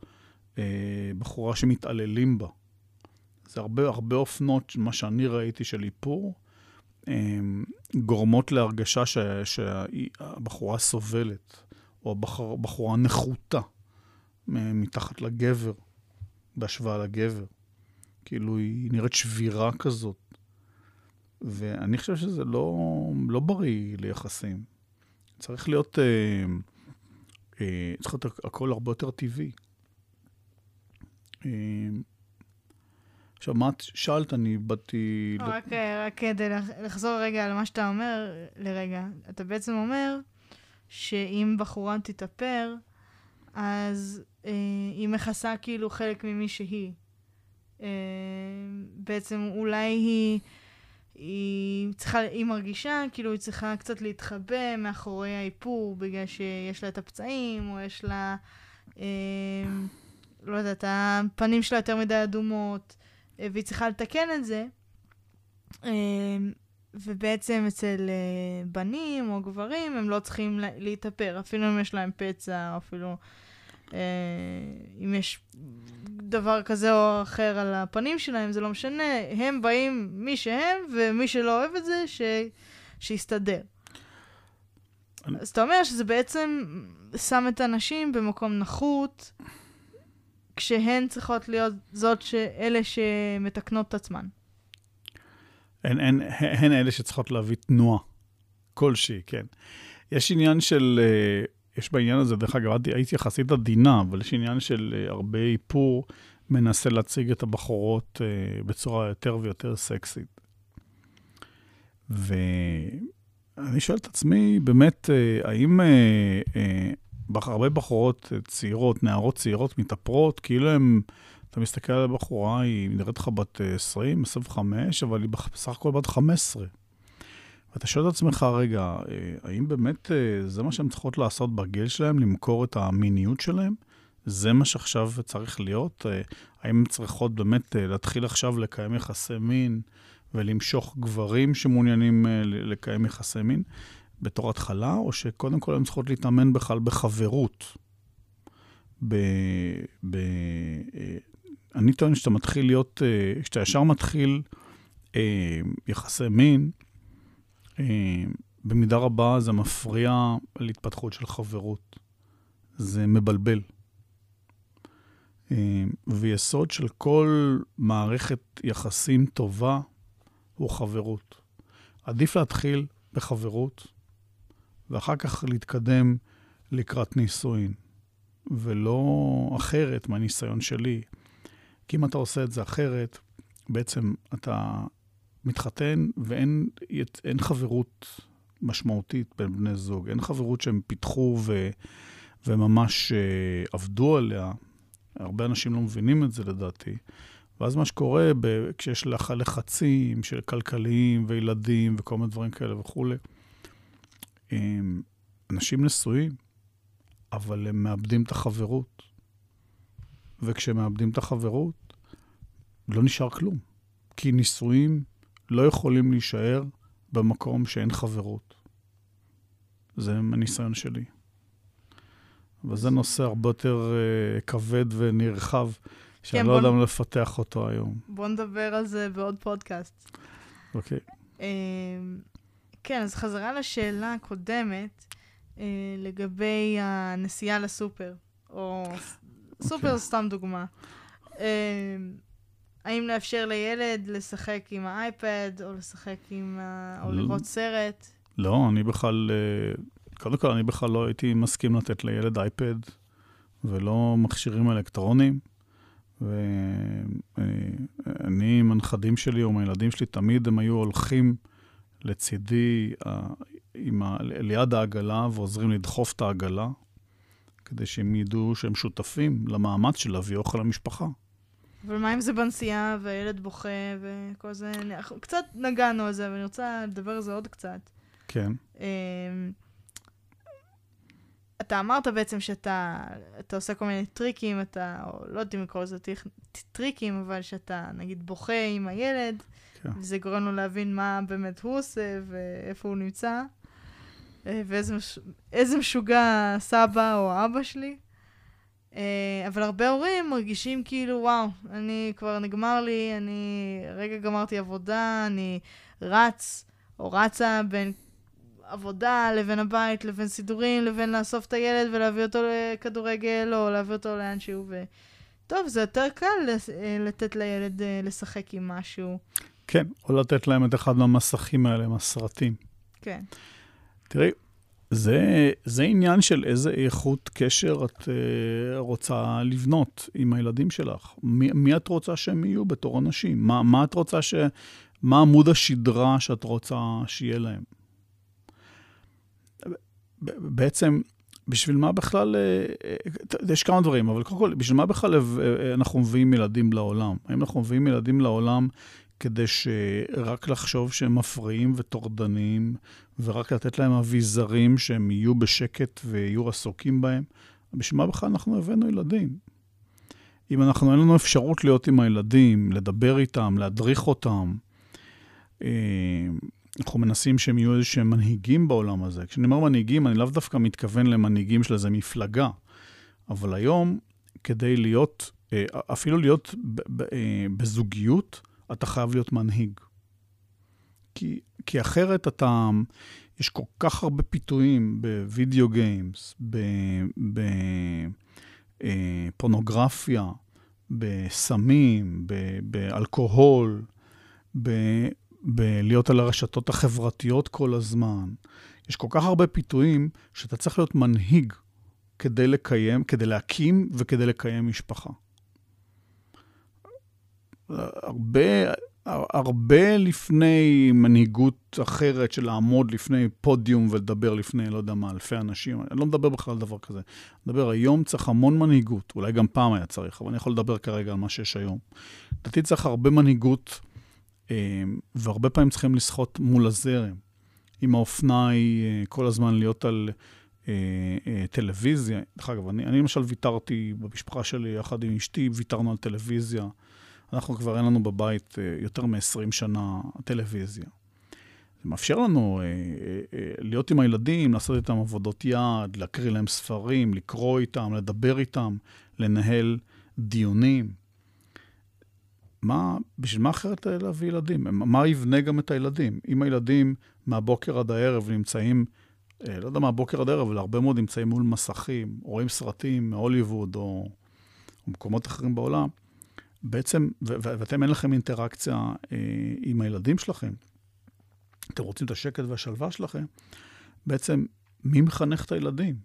אה, בחורה שמתעללים בה. זה הרבה, הרבה אופנות, מה שאני ראיתי של איפור, אה, גורמות להרגשה ש, שהבחורה סובלת, או הבחורה נחותה מתחת לגבר, בהשוואה לגבר. כאילו, היא נראית שבירה כזאת. ואני חושב שזה לא, לא בריא ליחסים. צריך להיות, אה, אה, צריך להיות הכל הרבה יותר טבעי. אה, עכשיו, מה את שאלת? אני באתי... רק, רק כדי לחזור רגע על מה שאתה אומר לרגע. אתה בעצם אומר שאם בחורה תתאפר, אז אה, היא מכסה כאילו חלק ממי שהיא. אה, בעצם אולי היא... היא צריכה, היא מרגישה כאילו היא צריכה קצת להתחבא מאחורי האיפור בגלל שיש לה את הפצעים, או יש לה, אה, לא יודעת, הפנים שלה יותר מדי אדומות, אה, והיא צריכה לתקן את זה. אה, ובעצם אצל אה, בנים או גברים הם לא צריכים להתאפר, אפילו אם יש להם פצע, או אפילו אם יש דבר כזה או אחר על הפנים שלהם, זה לא משנה, הם באים מי שהם, ומי שלא אוהב את זה, ש... שיסתדר. אני... אז אתה אומר שזה בעצם שם את הנשים במקום נחות, כשהן צריכות להיות זאת ש... אלה שמתקנות את עצמן. הן, הן, הן אלה שצריכות להביא תנועה כלשהי, כן. יש עניין של... Uh... יש בעניין הזה, דרך אגב, הייתי יחסית עדינה, אבל יש עניין של uh, הרבה איפור מנסה להציג את הבחורות uh, בצורה יותר ויותר סקסית. ואני שואל את עצמי, באמת, uh, האם הרבה בחורות צעירות, נערות צעירות, מתאפרות, כאילו הם, אתה מסתכל על הבחורה, היא נראית לך בת 20, 25, אבל היא בסך הכל בת 15. ואתה שואל את עצמך, רגע, אה, האם באמת אה, זה מה שהן צריכות לעשות בגיל שלהן, למכור את המיניות שלהן? זה מה שעכשיו צריך להיות? אה, האם הן צריכות באמת להתחיל עכשיו לקיים יחסי מין ולמשוך גברים שמעוניינים לקיים יחסי מין בתור התחלה, או שקודם כל הן צריכות להתאמן בכלל בחברות? ב... ב... אני טוען שאתה מתחיל להיות, כשאתה ישר מתחיל יחסי מין, במידה רבה זה מפריע להתפתחות של חברות. זה מבלבל. אה, ויסוד של כל מערכת יחסים טובה הוא חברות. עדיף להתחיל בחברות, ואחר כך להתקדם לקראת נישואין, ולא אחרת מהניסיון שלי. כי אם אתה עושה את זה אחרת, בעצם אתה מתחתן ואין חברות משמעותית בין בני זוג, אין חברות שהם פיתחו ו, וממש uh, עבדו עליה. הרבה אנשים לא מבינים את זה לדעתי. ואז מה שקורה, ב, כשיש לך לחצים של כלכליים וילדים וכל מיני דברים כאלה וכולי, הם, אנשים נשואים, אבל הם מאבדים את החברות. וכשהם מאבדים את החברות, לא נשאר כלום. כי נישואים לא יכולים להישאר במקום שאין חברות. זה הניסיון שלי. וזה נושא הרבה יותר uh, כבד ונרחב, שאני כן, לא יודע אם לפתח אותו היום. בוא נדבר על זה בעוד פודקאסט. אוקיי. Okay. אמ, uh, כן, אז חזרה לשאלה הקודמת, uh, לגבי הנסיעה לסופר, או okay. סופר אוקיי. סתם דוגמה. Uh, האם לאפשר לילד לשחק עם האייפד, או לשחק עם ה... או לא. לראות סרט? לא, אני בכלל, אה, קודם כל, אני בכלל לא הייתי מסכים לתת לילד אייפד, ולא מכשירים אלקטרונים. ואני עם הנכדים שלי או עם הילדים שלי, תמיד הם היו הולכים לצידי, עם ה... ליד העגלה, ועוזרים לדחוף את העגלה, כדי שהם ידעו שהם שותפים למאמץ של להביא אוכל למשפחה. אבל מה אם זה בנסיעה והילד בוכה וכל זה? אנחנו קצת נגענו על זה, אבל אני רוצה לדבר על זה עוד קצת. כן. אמ, אתה אמרת בעצם שאתה אתה עושה כל מיני טריקים, אתה, או לא יודעת אם לקרוא לזה טריק- טריקים, אבל שאתה נגיד בוכה עם הילד, כן. וזה גורם לו להבין מה באמת הוא עושה ואיפה הוא נמצא, אה, ואיזה מש... משוגע סבא או אבא שלי. אה, אבל הרבה הורים מרגישים כאילו, וואו, אני כבר נגמר לי, אני רגע גמרתי עבודה, אני רץ או רצה בין עבודה לבין הבית, לבין סידורים, לבין לאסוף את הילד ולהביא אותו לכדורגל, או להביא אותו לאן שהוא. ו... טוב, זה יותר קל אה, לתת לילד אה, לשחק עם משהו. כן, או לתת להם את אחד מהמסכים האלה, עם הסרטים. כן. תראי, זה, זה עניין של איזה איכות קשר את uh, רוצה לבנות עם הילדים שלך. מי, מי את רוצה שהם יהיו בתור אנשים? מה, מה את רוצה ש... מה עמוד השדרה שאת רוצה שיהיה להם? בעצם, בשביל מה בכלל, אה, אה, יש כמה דברים, אבל קודם כל, בשביל מה בכלל אה, אה, אנחנו מביאים ילדים לעולם? האם אנחנו מביאים ילדים לעולם כדי שרק לחשוב שהם מפריעים וטורדניים, ורק לתת להם אביזרים שהם יהיו בשקט ויהיו עסוקים בהם? בשביל מה בכלל אנחנו הבאנו ילדים? אם אנחנו, אין לנו אפשרות להיות עם הילדים, לדבר איתם, להדריך אותם, אה, אנחנו מנסים שהם יהיו איזה שהם מנהיגים בעולם הזה. כשאני אומר מנהיגים, אני לאו דווקא מתכוון למנהיגים של איזה מפלגה, אבל היום, כדי להיות, אה, אפילו להיות אה, בזוגיות, אתה חייב להיות מנהיג. כי, כי אחרת אתה, יש כל כך הרבה פיתויים בווידאו גיימס, בפורנוגרפיה, בסמים, ב- באלכוהול, בלהיות על הרשתות החברתיות כל הזמן. יש כל כך הרבה פיתויים שאתה צריך להיות מנהיג כדי לקיים, כדי להקים וכדי לקיים משפחה. הרבה, הרבה לפני מנהיגות אחרת של לעמוד לפני פודיום ולדבר לפני, לא יודע מה, אלפי אנשים. אני לא מדבר בכלל על דבר כזה. אני מדבר, היום צריך המון מנהיגות, אולי גם פעם היה צריך, אבל אני יכול לדבר כרגע על מה שיש היום. לדעתי צריך הרבה מנהיגות, אה, והרבה פעמים צריכים לשחות מול הזרם. אם האופנה היא אה, כל הזמן להיות על אה, טלוויזיה, דרך אגב, אני, אני למשל ויתרתי במשפחה שלי, יחד עם אשתי, ויתרנו על טלוויזיה. אנחנו כבר אין לנו בבית אה, יותר מ-20 שנה טלוויזיה. זה מאפשר לנו אה, אה, אה, להיות עם הילדים, לעשות איתם עבודות יד, להקריא להם ספרים, לקרוא איתם, לדבר איתם, לנהל דיונים. מה, בשביל מה אחרת להביא ילדים? מה יבנה גם את הילדים? אם הילדים מהבוקר עד הערב נמצאים, אה, לא יודע, מהבוקר עד הערב, אבל הרבה מאוד נמצאים מול מסכים, רואים סרטים מהוליווד או, או מקומות אחרים בעולם, בעצם, ואתם אין לכם אינטראקציה אה, עם הילדים שלכם, אתם רוצים את השקט והשלווה שלכם, בעצם מי מחנך את הילדים?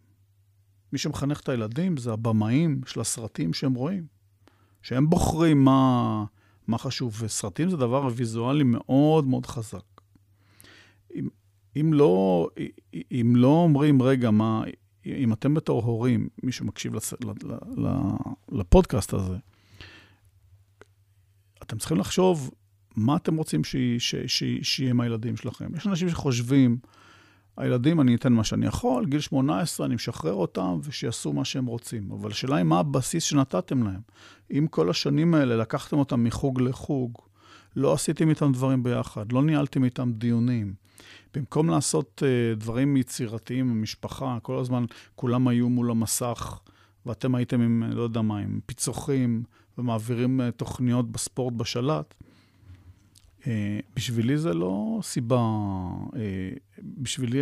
מי שמחנך את הילדים זה הבמאים של הסרטים שהם רואים, שהם בוחרים מה, מה חשוב, וסרטים זה דבר ויזואלי מאוד מאוד חזק. אם, אם, לא, אם לא אומרים, רגע, מה, אם אתם בתור הורים, מי שמקשיב לס, ל, ל, ל, לפודקאסט הזה, אתם צריכים לחשוב מה אתם רוצים שיהיה עם הילדים שלכם. יש אנשים שחושבים, הילדים, אני אתן מה שאני יכול, גיל 18, אני משחרר אותם ושיעשו מה שהם רוצים. אבל השאלה היא מה הבסיס שנתתם להם. אם כל השנים האלה לקחתם אותם מחוג לחוג, לא עשיתם איתם דברים ביחד, לא ניהלתם איתם דיונים. במקום לעשות uh, דברים יצירתיים במשפחה, כל הזמן כולם היו מול המסך, ואתם הייתם עם, לא יודע מה, עם פיצוחים, ומעבירים uh, תוכניות בספורט בשלט, uh, בשבילי זה לא סיבה, uh, בשבילי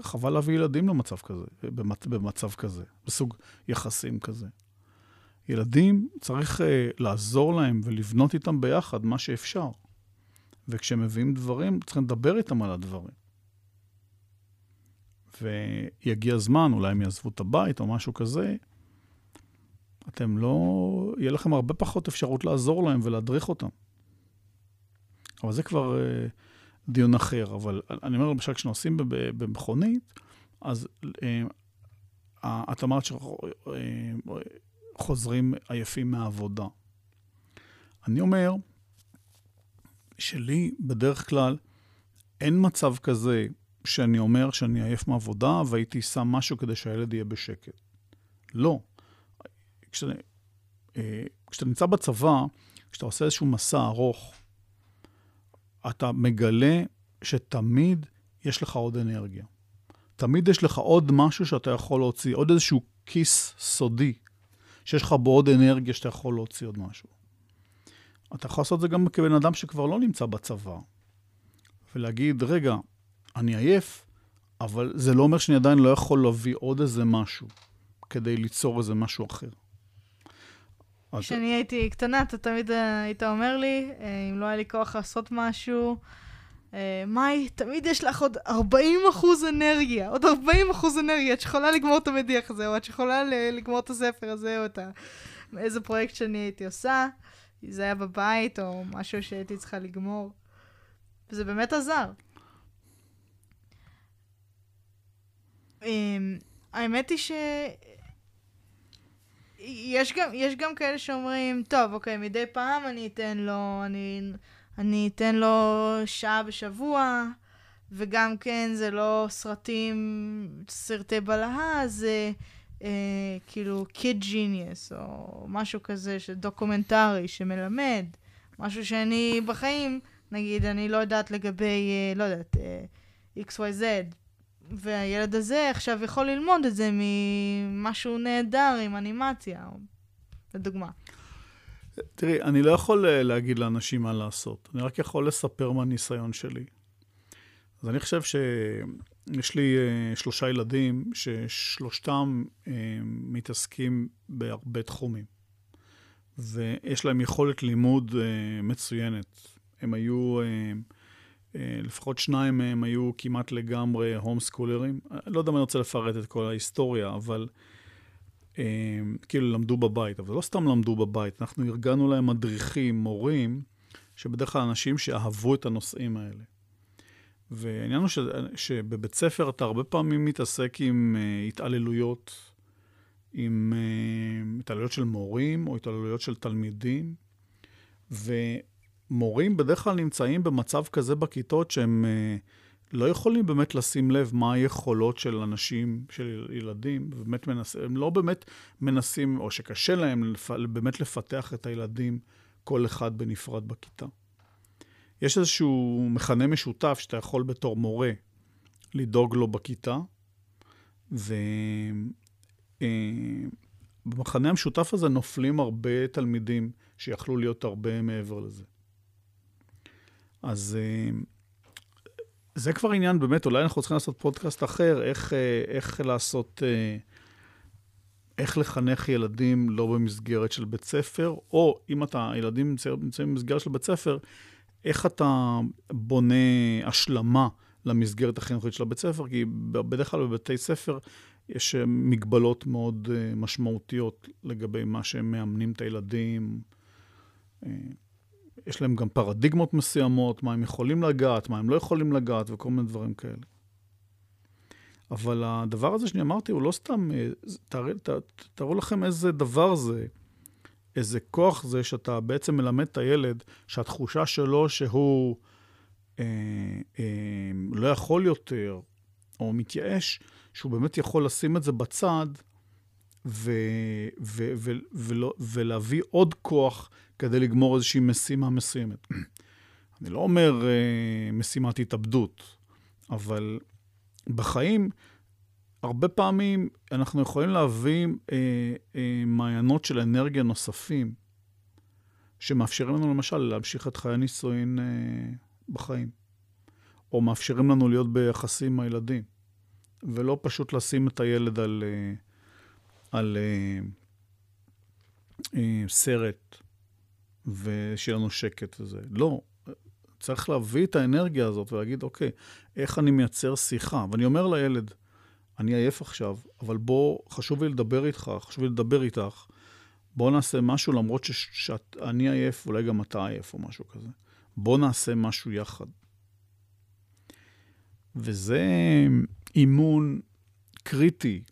חבל להביא ילדים למצב כזה, במצ, במצב כזה, בסוג יחסים כזה. ילדים, צריך לעזור להם ולבנות איתם ביחד מה שאפשר. וכשהם מביאים דברים, צריכים לדבר איתם על הדברים. ויגיע זמן, אולי הם יעזבו את הבית או משהו כזה, אתם לא... יהיה לכם הרבה פחות אפשרות לעזור להם ולהדריך אותם. אבל זה כבר uh, דיון אחר. אבל אני אומר, למשל, כשנוסעים במכונית, אז uh, את אמרת שחוזרים עייפים מהעבודה. אני אומר, שלי, בדרך כלל, אין מצב כזה שאני אומר שאני עייף מעבודה והייתי שם משהו כדי שהילד יהיה בשקט. לא. כשאתה, אה, כשאתה נמצא בצבא, כשאתה עושה איזשהו מסע ארוך, אתה מגלה שתמיד יש לך עוד אנרגיה. תמיד יש לך עוד משהו שאתה יכול להוציא, עוד איזשהו כיס סודי, שיש לך בו עוד אנרגיה שאתה יכול להוציא עוד משהו. אתה יכול לעשות את זה גם כבן אדם שכבר לא נמצא בצבא, ולהגיד, רגע, אני עייף, אבל זה לא אומר שאני עדיין לא יכול להביא עוד איזה משהו כדי ליצור איזה משהו אחר. כשאני הייתי קטנה, אתה תמיד אה, היית אומר לי, אה, אם לא היה לי כוח לעשות משהו, אה, מאי, תמיד יש לך עוד 40 אחוז אנרגיה, עוד 40 אחוז אנרגיה, את יכולה לגמור את המדיח הזה, או את יכולה לגמור את הספר הזה, או את ה... איזה פרויקט שאני הייתי עושה, זה היה בבית, או משהו שהייתי צריכה לגמור. וזה באמת עזר. אמ, האמת היא ש... יש גם, יש גם כאלה שאומרים, טוב, אוקיי, מדי פעם אני אתן לו, אני, אני אתן לו שעה בשבוע, וגם כן, זה לא סרטים, סרטי בלהה, זה אה, כאילו Kid Genius, או משהו כזה, דוקומנטרי, שמלמד, משהו שאני בחיים, נגיד, אני לא יודעת לגבי, אה, לא יודעת, אה, XYZ, והילד הזה עכשיו יכול ללמוד את זה ממשהו נהדר עם אנימציה, לדוגמה. תראי, אני לא יכול אה, להגיד לאנשים מה לעשות, אני רק יכול לספר מהניסיון שלי. אז אני חושב שיש לי uh, שלושה ילדים ששלושתם uh, מתעסקים בהרבה תחומים, ויש להם יכולת לימוד מצוינת. הם היו... אה, לפחות שניים מהם היו כמעט לגמרי הום סקולרים. לא יודע אם אני רוצה לפרט את כל ההיסטוריה, אבל אה, כאילו למדו בבית. אבל לא סתם למדו בבית, אנחנו ארגנו להם מדריכים, מורים, שבדרך כלל אנשים שאהבו את הנושאים האלה. והעניין הוא ש, שבבית ספר אתה הרבה פעמים מתעסק עם uh, התעללויות, עם uh, התעללויות של מורים או התעללויות של תלמידים, ו... מורים בדרך כלל נמצאים במצב כזה בכיתות שהם אה, לא יכולים באמת לשים לב מה היכולות של אנשים, של ילדים, באמת מנס, הם לא באמת מנסים, או שקשה להם לפ, באמת לפתח את הילדים כל אחד בנפרד בכיתה. יש איזשהו מכנה משותף שאתה יכול בתור מורה לדאוג לו בכיתה, ובמחנה אה, המשותף הזה נופלים הרבה תלמידים שיכלו להיות הרבה מעבר לזה. אז אה, זה כבר עניין באמת, אולי אנחנו צריכים לעשות פודקאסט אחר, איך, אה, איך לעשות, אה, איך לחנך ילדים לא במסגרת של בית ספר, או אם אתה, ילדים נמצאים במסגרת של בית ספר, איך אתה בונה השלמה למסגרת החינוכית של הבית ספר, כי בדרך כלל בבתי ספר יש מגבלות מאוד משמעותיות לגבי מה שהם מאמנים את הילדים. יש להם גם פרדיגמות מסוימות, מה הם יכולים לגעת, מה הם לא יכולים לגעת וכל מיני דברים כאלה. אבל הדבר הזה שאני אמרתי הוא לא סתם, אה, תאר, תאר, תארו לכם איזה דבר זה, איזה כוח זה שאתה בעצם מלמד את הילד שהתחושה שלו שהוא אה, אה, לא יכול יותר, או מתייאש, שהוא באמת יכול לשים את זה בצד ו, ו, ו, ולא, ולהביא עוד כוח כדי לגמור איזושהי משימה מסוימת. (clears throat) אני לא אומר אה, משימת התאבדות, אבל בחיים, הרבה פעמים אנחנו יכולים להביא אה, אה, מעיינות של אנרגיה נוספים, שמאפשרים לנו למשל להמשיך את חיי הנישואין אה, בחיים, או מאפשרים לנו להיות ביחסים עם הילדים, ולא פשוט לשים את הילד על, אה, על אה, אה, סרט ושיהיה לנו שקט וזה. לא, צריך להביא את האנרגיה הזאת ולהגיד, אוקיי, איך אני מייצר שיחה? ואני אומר לילד, אני עייף עכשיו, אבל בוא, חשוב לי לדבר איתך, חשוב לי לדבר איתך. בוא נעשה משהו למרות שאני עייף, אולי גם אתה עייף או משהו כזה. בוא נעשה משהו יחד. וזה אימון קריטי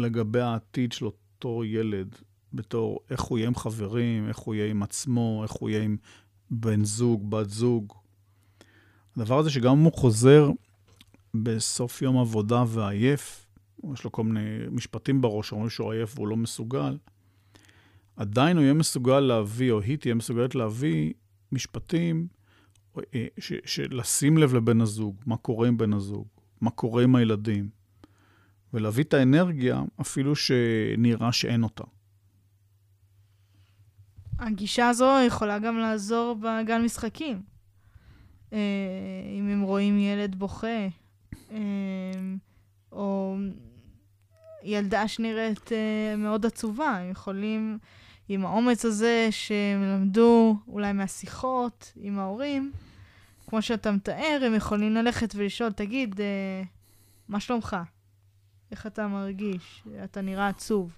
לגבי העתיד של אותו ילד, בתור איך הוא יהיה עם חברים, איך הוא יהיה עם עצמו, איך הוא יהיה עם בן זוג, בת זוג. הדבר הזה שגם אם הוא חוזר בסוף יום עבודה ועייף, יש לו כל מיני משפטים בראש, אומרים שהוא עייף והוא לא מסוגל, עדיין הוא יהיה מסוגל להביא, או היא תהיה מסוגלת להביא משפטים אה, של לשים לב לבן הזוג, מה קורה עם בן הזוג, מה קורה עם הילדים, ולהביא את האנרגיה אפילו שנראה שאין אותה. הגישה הזו יכולה גם לעזור בגן משחקים. אה, אם הם רואים ילד בוכה, אה, או ילדה שנראית מאוד עצובה, הם יכולים עם האומץ הזה שהם למדו אולי מהשיחות עם ההורים, כמו שאתה מתאר, הם יכולים ללכת ולשאול, תגיד, אה, מה שלומך? איך אתה מרגיש? אתה נראה עצוב,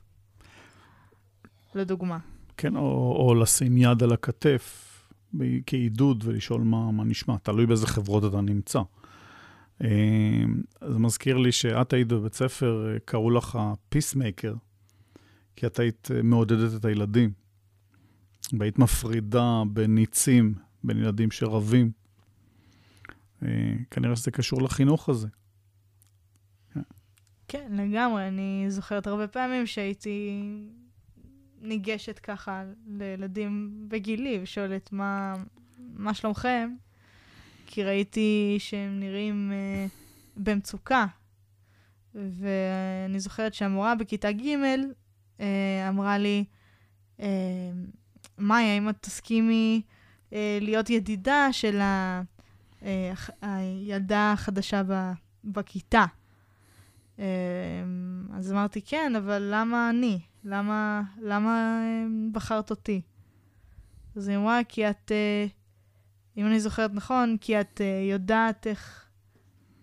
לדוגמה. כן, או, או לשים יד על הכתף כעידוד ולשאול מה, מה נשמע, תלוי באיזה חברות אתה נמצא. אה, זה מזכיר לי שאת היית בבית ספר, אה, קראו לך peacemaker. כי את היית אה, מעודדת את הילדים, והיית מפרידה בין ניצים, בין ילדים שרבים. אה, כנראה שזה קשור לחינוך הזה. כן, לגמרי. אני זוכרת הרבה פעמים שהייתי ניגשת ככה לילדים בגילי ושואלת מה, מה שלומכם, כי ראיתי שהם נראים uh, במצוקה. ואני זוכרת שהמורה בכיתה ג' אה, אמרה לי, אה, מאיה, אם את תסכימי אה, להיות ידידה של ה, הילדה החדשה בכיתה. אז אמרתי, כן, אבל למה אני? למה, למה בחרת אותי? אז היא אמרה, כי את, אם אני זוכרת נכון, כי את יודעת איך,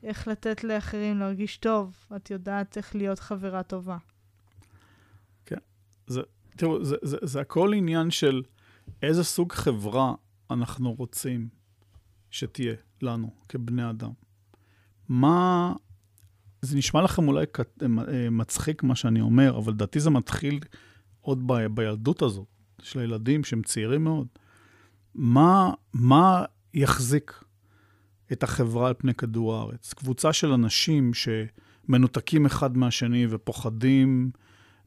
איך לתת לאחרים להרגיש טוב, את יודעת איך להיות חברה טובה. זה, תראו, זה, זה, זה הכל עניין של איזה סוג חברה אנחנו רוצים שתהיה לנו כבני אדם. מה... זה נשמע לכם אולי מצחיק מה שאני אומר, אבל לדעתי זה מתחיל עוד ב, בילדות הזאת של הילדים שהם צעירים מאוד. מה, מה יחזיק את החברה על פני כדור הארץ? קבוצה של אנשים שמנותקים אחד מהשני ופוחדים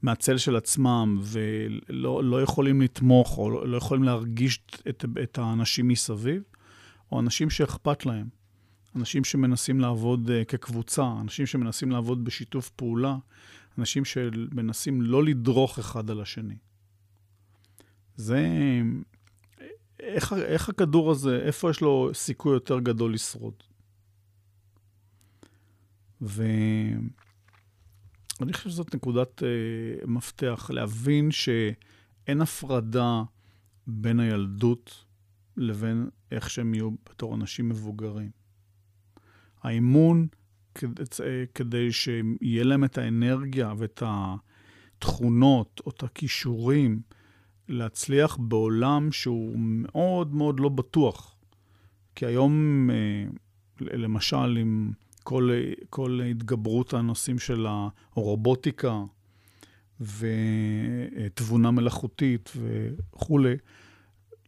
מהצל של עצמם, ולא לא יכולים לתמוך, או לא, לא יכולים להרגיש את, את האנשים מסביב, או אנשים שאכפת להם. אנשים שמנסים לעבוד uh, כקבוצה, אנשים שמנסים לעבוד בשיתוף פעולה, אנשים שמנסים לא לדרוך אחד על השני. זה... איך, איך הכדור הזה, איפה יש לו סיכוי יותר גדול לשרוד? ו... אני חושב שזאת נקודת uh, מפתח, להבין שאין הפרדה בין הילדות לבין איך שהם יהיו בתור אנשים מבוגרים. האימון, כדי, אה, שיהיה להם את האנרגיה ואת התכונות או את הכישורים להצליח בעולם שהוא מאוד מאוד לא בטוח. כי היום, אה, למשל, אם כל, כל התגברות הנושאים של הרובוטיקה ותבונה מלאכותית וכולי,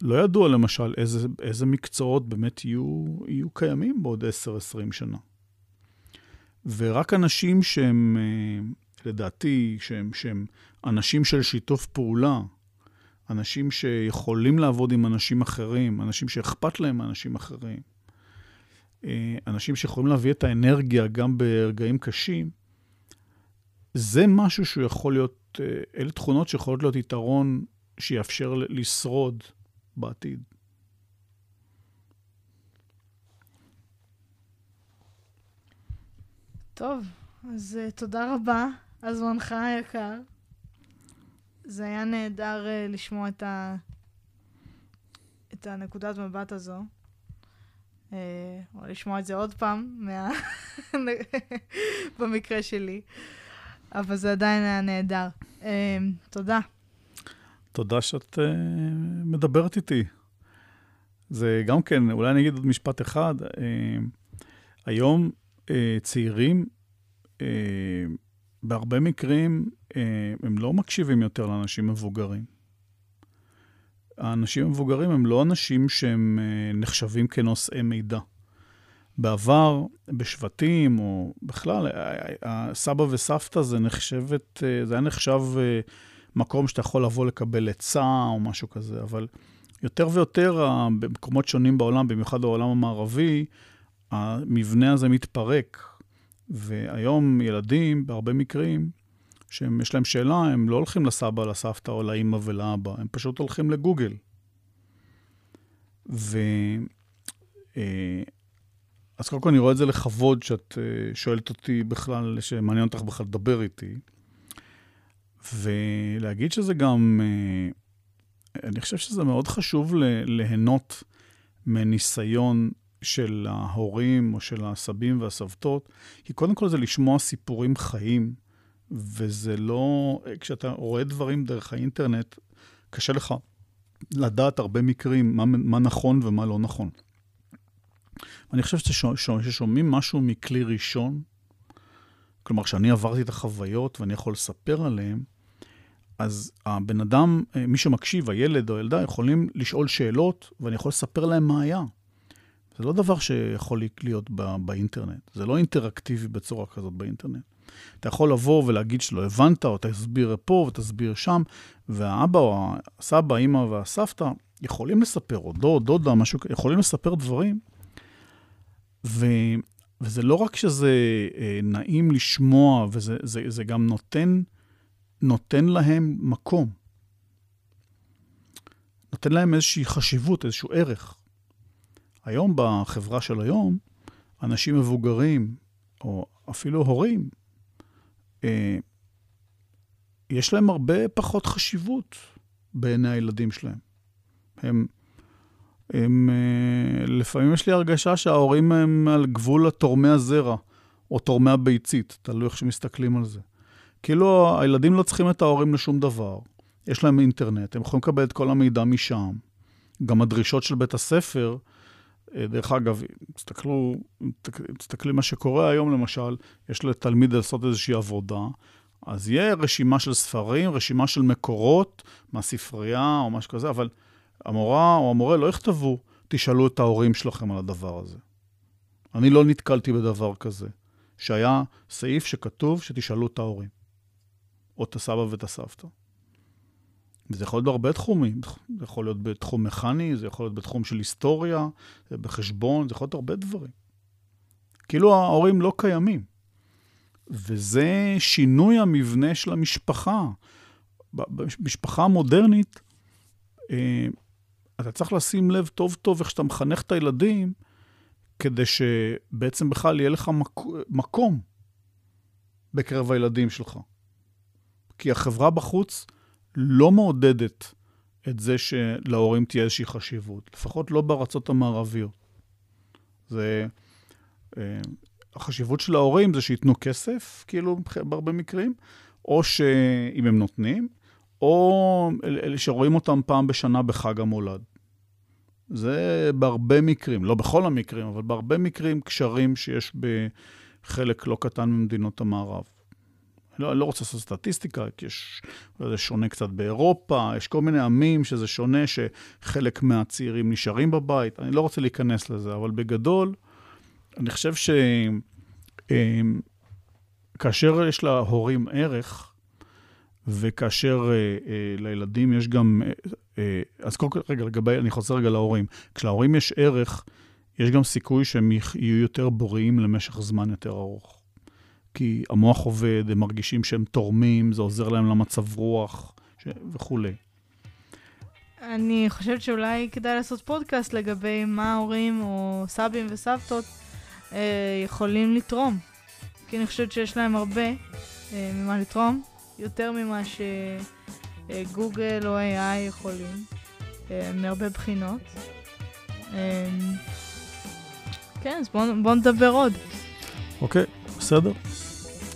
לא ידוע למשל איזה, איזה מקצועות באמת יהיו, יהיו קיימים בעוד 10-20 שנה. ורק אנשים שהם, לדעתי, שהם, שהם אנשים של שיתוף פעולה, אנשים שיכולים לעבוד עם אנשים אחרים, אנשים שאכפת להם מאנשים אחרים, אה, אנשים שיכולים להביא את האנרגיה גם ברגעים קשים, זה משהו שהוא יכול להיות, אה, אלה תכונות שיכולות להיות יתרון שיאפשר לשרוד בעתיד. טוב, אז uh, תודה רבה על זמנך היקר. זה היה נהדר uh, לשמוע את, ה... את הנקודת מבט הזו. אה, או לשמוע את זה עוד פעם, מה... (laughs) במקרה שלי. אבל זה עדיין היה נהדר. אה, תודה. תודה שאת uh, מדברת איתי. זה גם כן, אולי אני אגיד עוד משפט אחד. Uh, היום uh, צעירים, uh, בהרבה מקרים, uh, הם לא מקשיבים יותר לאנשים מבוגרים. האנשים המבוגרים הם לא אנשים שהם אה, נחשבים כנושאי מידע. בעבר, בשבטים, או בכלל, הסבא וסבתא זה נחשבת, זה היה נחשב מקום שאתה יכול לבוא לקבל עצה או משהו כזה, אבל יותר ויותר במקומות שונים בעולם, במיוחד בעולם המערבי, המבנה הזה מתפרק. והיום ילדים, בהרבה מקרים, שיש להם שאלה, הם לא הולכים לסבא, לסבתא או לאימא ולאבא, הם פשוט הולכים לגוגל. ו... אה, אז קודם כל אני רואה את זה לכבוד שאת אה, שואלת אותי בכלל, שמעניין אותך בכלל לדבר איתי. ולהגיד שזה גם, אה, אני חושב שזה מאוד חשוב ליהנות מניסיון של ההורים או של הסבים והסבתות, כי קודם כל זה לשמוע סיפורים חיים, וזה לא, כשאתה רואה דברים דרך האינטרנט, קשה לך לדעת הרבה מקרים מה, מה נכון ומה לא נכון. אני חושב ששומעים משהו מכלי ראשון, כלומר, כשאני עברתי את החוויות ואני יכול לספר עליהן, אז הבן אדם, מי שמקשיב, הילד או הילדה, יכולים לשאול שאלות, ואני יכול לספר להם מה היה. זה לא דבר שיכול להיות בא, באינטרנט. זה לא אינטראקטיבי בצורה כזאת באינטרנט. אתה יכול לבוא ולהגיד שלא הבנת, או תסביר פה ותסביר שם, והאבא או הסבא, האמא והסבתא יכולים לספר, או דוד, דודה, משהו, יכולים לספר דברים. ו, וזה לא רק שזה אה, נעים לשמוע, וזה זה, זה גם נותן, נותן להם מקום. נותן להם איזושהי חשיבות, איזשהו ערך. היום, בחברה של היום, אנשים מבוגרים, או אפילו הורים, אה, יש להם הרבה פחות חשיבות בעיני הילדים שלהם. הם, הם, אה, לפעמים יש לי הרגשה שההורים הם על גבול התורמי הזרע, או תורמי הביצית, תלוי איך שמסתכלים על זה. כאילו, הילדים לא צריכים את ההורים לשום דבר. יש להם אינטרנט, הם יכולים לקבל את כל המידע משם. גם הדרישות של בית הספר, אה, דרך אגב, תסתכלו, תסתכלי מה שקורה היום, למשל, יש לתלמיד לעשות איזושהי עבודה, אז יהיה רשימה של ספרים, רשימה של מקורות מהספרייה או משהו כזה, אבל המורה או המורה לא יכתבו, תשאלו את ההורים שלכם על הדבר הזה. אני לא נתקלתי בדבר כזה, שהיה סעיף שכתוב שתשאלו את ההורים, או את הסבא ואת הסבתא. וזה יכול להיות בהרבה תחומים, זה יכול להיות בתחום מכני, זה יכול להיות בתחום של היסטוריה, בחשבון, זה יכול להיות הרבה דברים. כאילו ההורים לא קיימים. וזה שינוי המבנה של המשפחה. במשפחה המודרנית, אה, אתה צריך לשים לב טוב טוב איך שאתה מחנך את הילדים, כדי שבעצם בכלל יהיה לך מק... מקום בקרב הילדים שלך. כי החברה בחוץ לא מעודדת את זה שלהורים תהיה איזושהי חשיבות, לפחות לא בארצות המערביות. זה... אה, החשיבות של ההורים זה שייתנו כסף, כאילו, בהרבה מקרים, או שאם הם נותנים, או אלה שרואים אותם פעם בשנה בחג המולד. זה בהרבה מקרים, לא בכל המקרים, אבל בהרבה מקרים קשרים שיש בחלק לא קטן ממדינות המערב. לא, אני לא רוצה לעשות סטטיסטיקה, כי יש, זה שונה קצת באירופה, יש כל מיני עמים שזה שונה, שחלק מהצעירים נשארים בבית, אני לא רוצה להיכנס לזה, אבל בגדול, אני חושב שכאשר אמ, יש להורים ערך, וכאשר אה, אה, לילדים יש גם... אה, אז קודם כל, רגע, לגבי, אני חוזר רגע להורים. כשלהורים יש ערך, יש גם סיכוי שהם יהיו יותר בוריים למשך זמן יותר ארוך. כי המוח עובד, הם מרגישים שהם תורמים, זה עוזר להם למצב רוח ש... וכולי. אני חושבת שאולי כדאי לעשות פודקאסט לגבי מה ההורים או סבים וסבתות אה, יכולים לתרום. כי אני חושבת שיש להם הרבה אה, ממה לתרום, יותר ממה שגוגל אה, או AI יכולים, אה, מהרבה בחינות. אה, כן, אז בואו בוא נדבר עוד. אוקיי, okay, בסדר.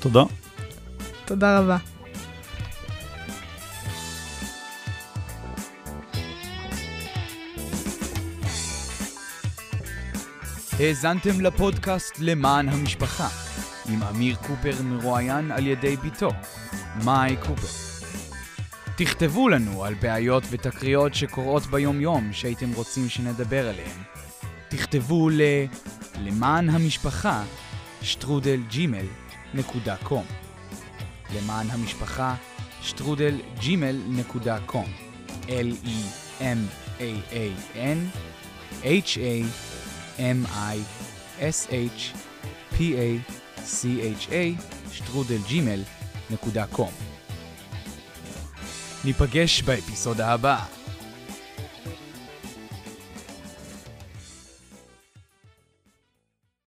תודה. תודה רבה. האזנתם לפודקאסט למען המשפחה, עם אמיר קופר מרואיין על ידי בתו, מאי קופר. תכתבו לנו על בעיות ותקריות שקורות ביום-יום שהייתם רוצים שנדבר עליהן. תכתבו ל... למען המשפחה, שטרודל ג'ימל קום. למען המשפחה, שטרודל קום. L-E-M-A-A-N H-A-M-I-S-H-P-A-C-H-A שטרודל קום. ניפגש באפיסודה הבאה.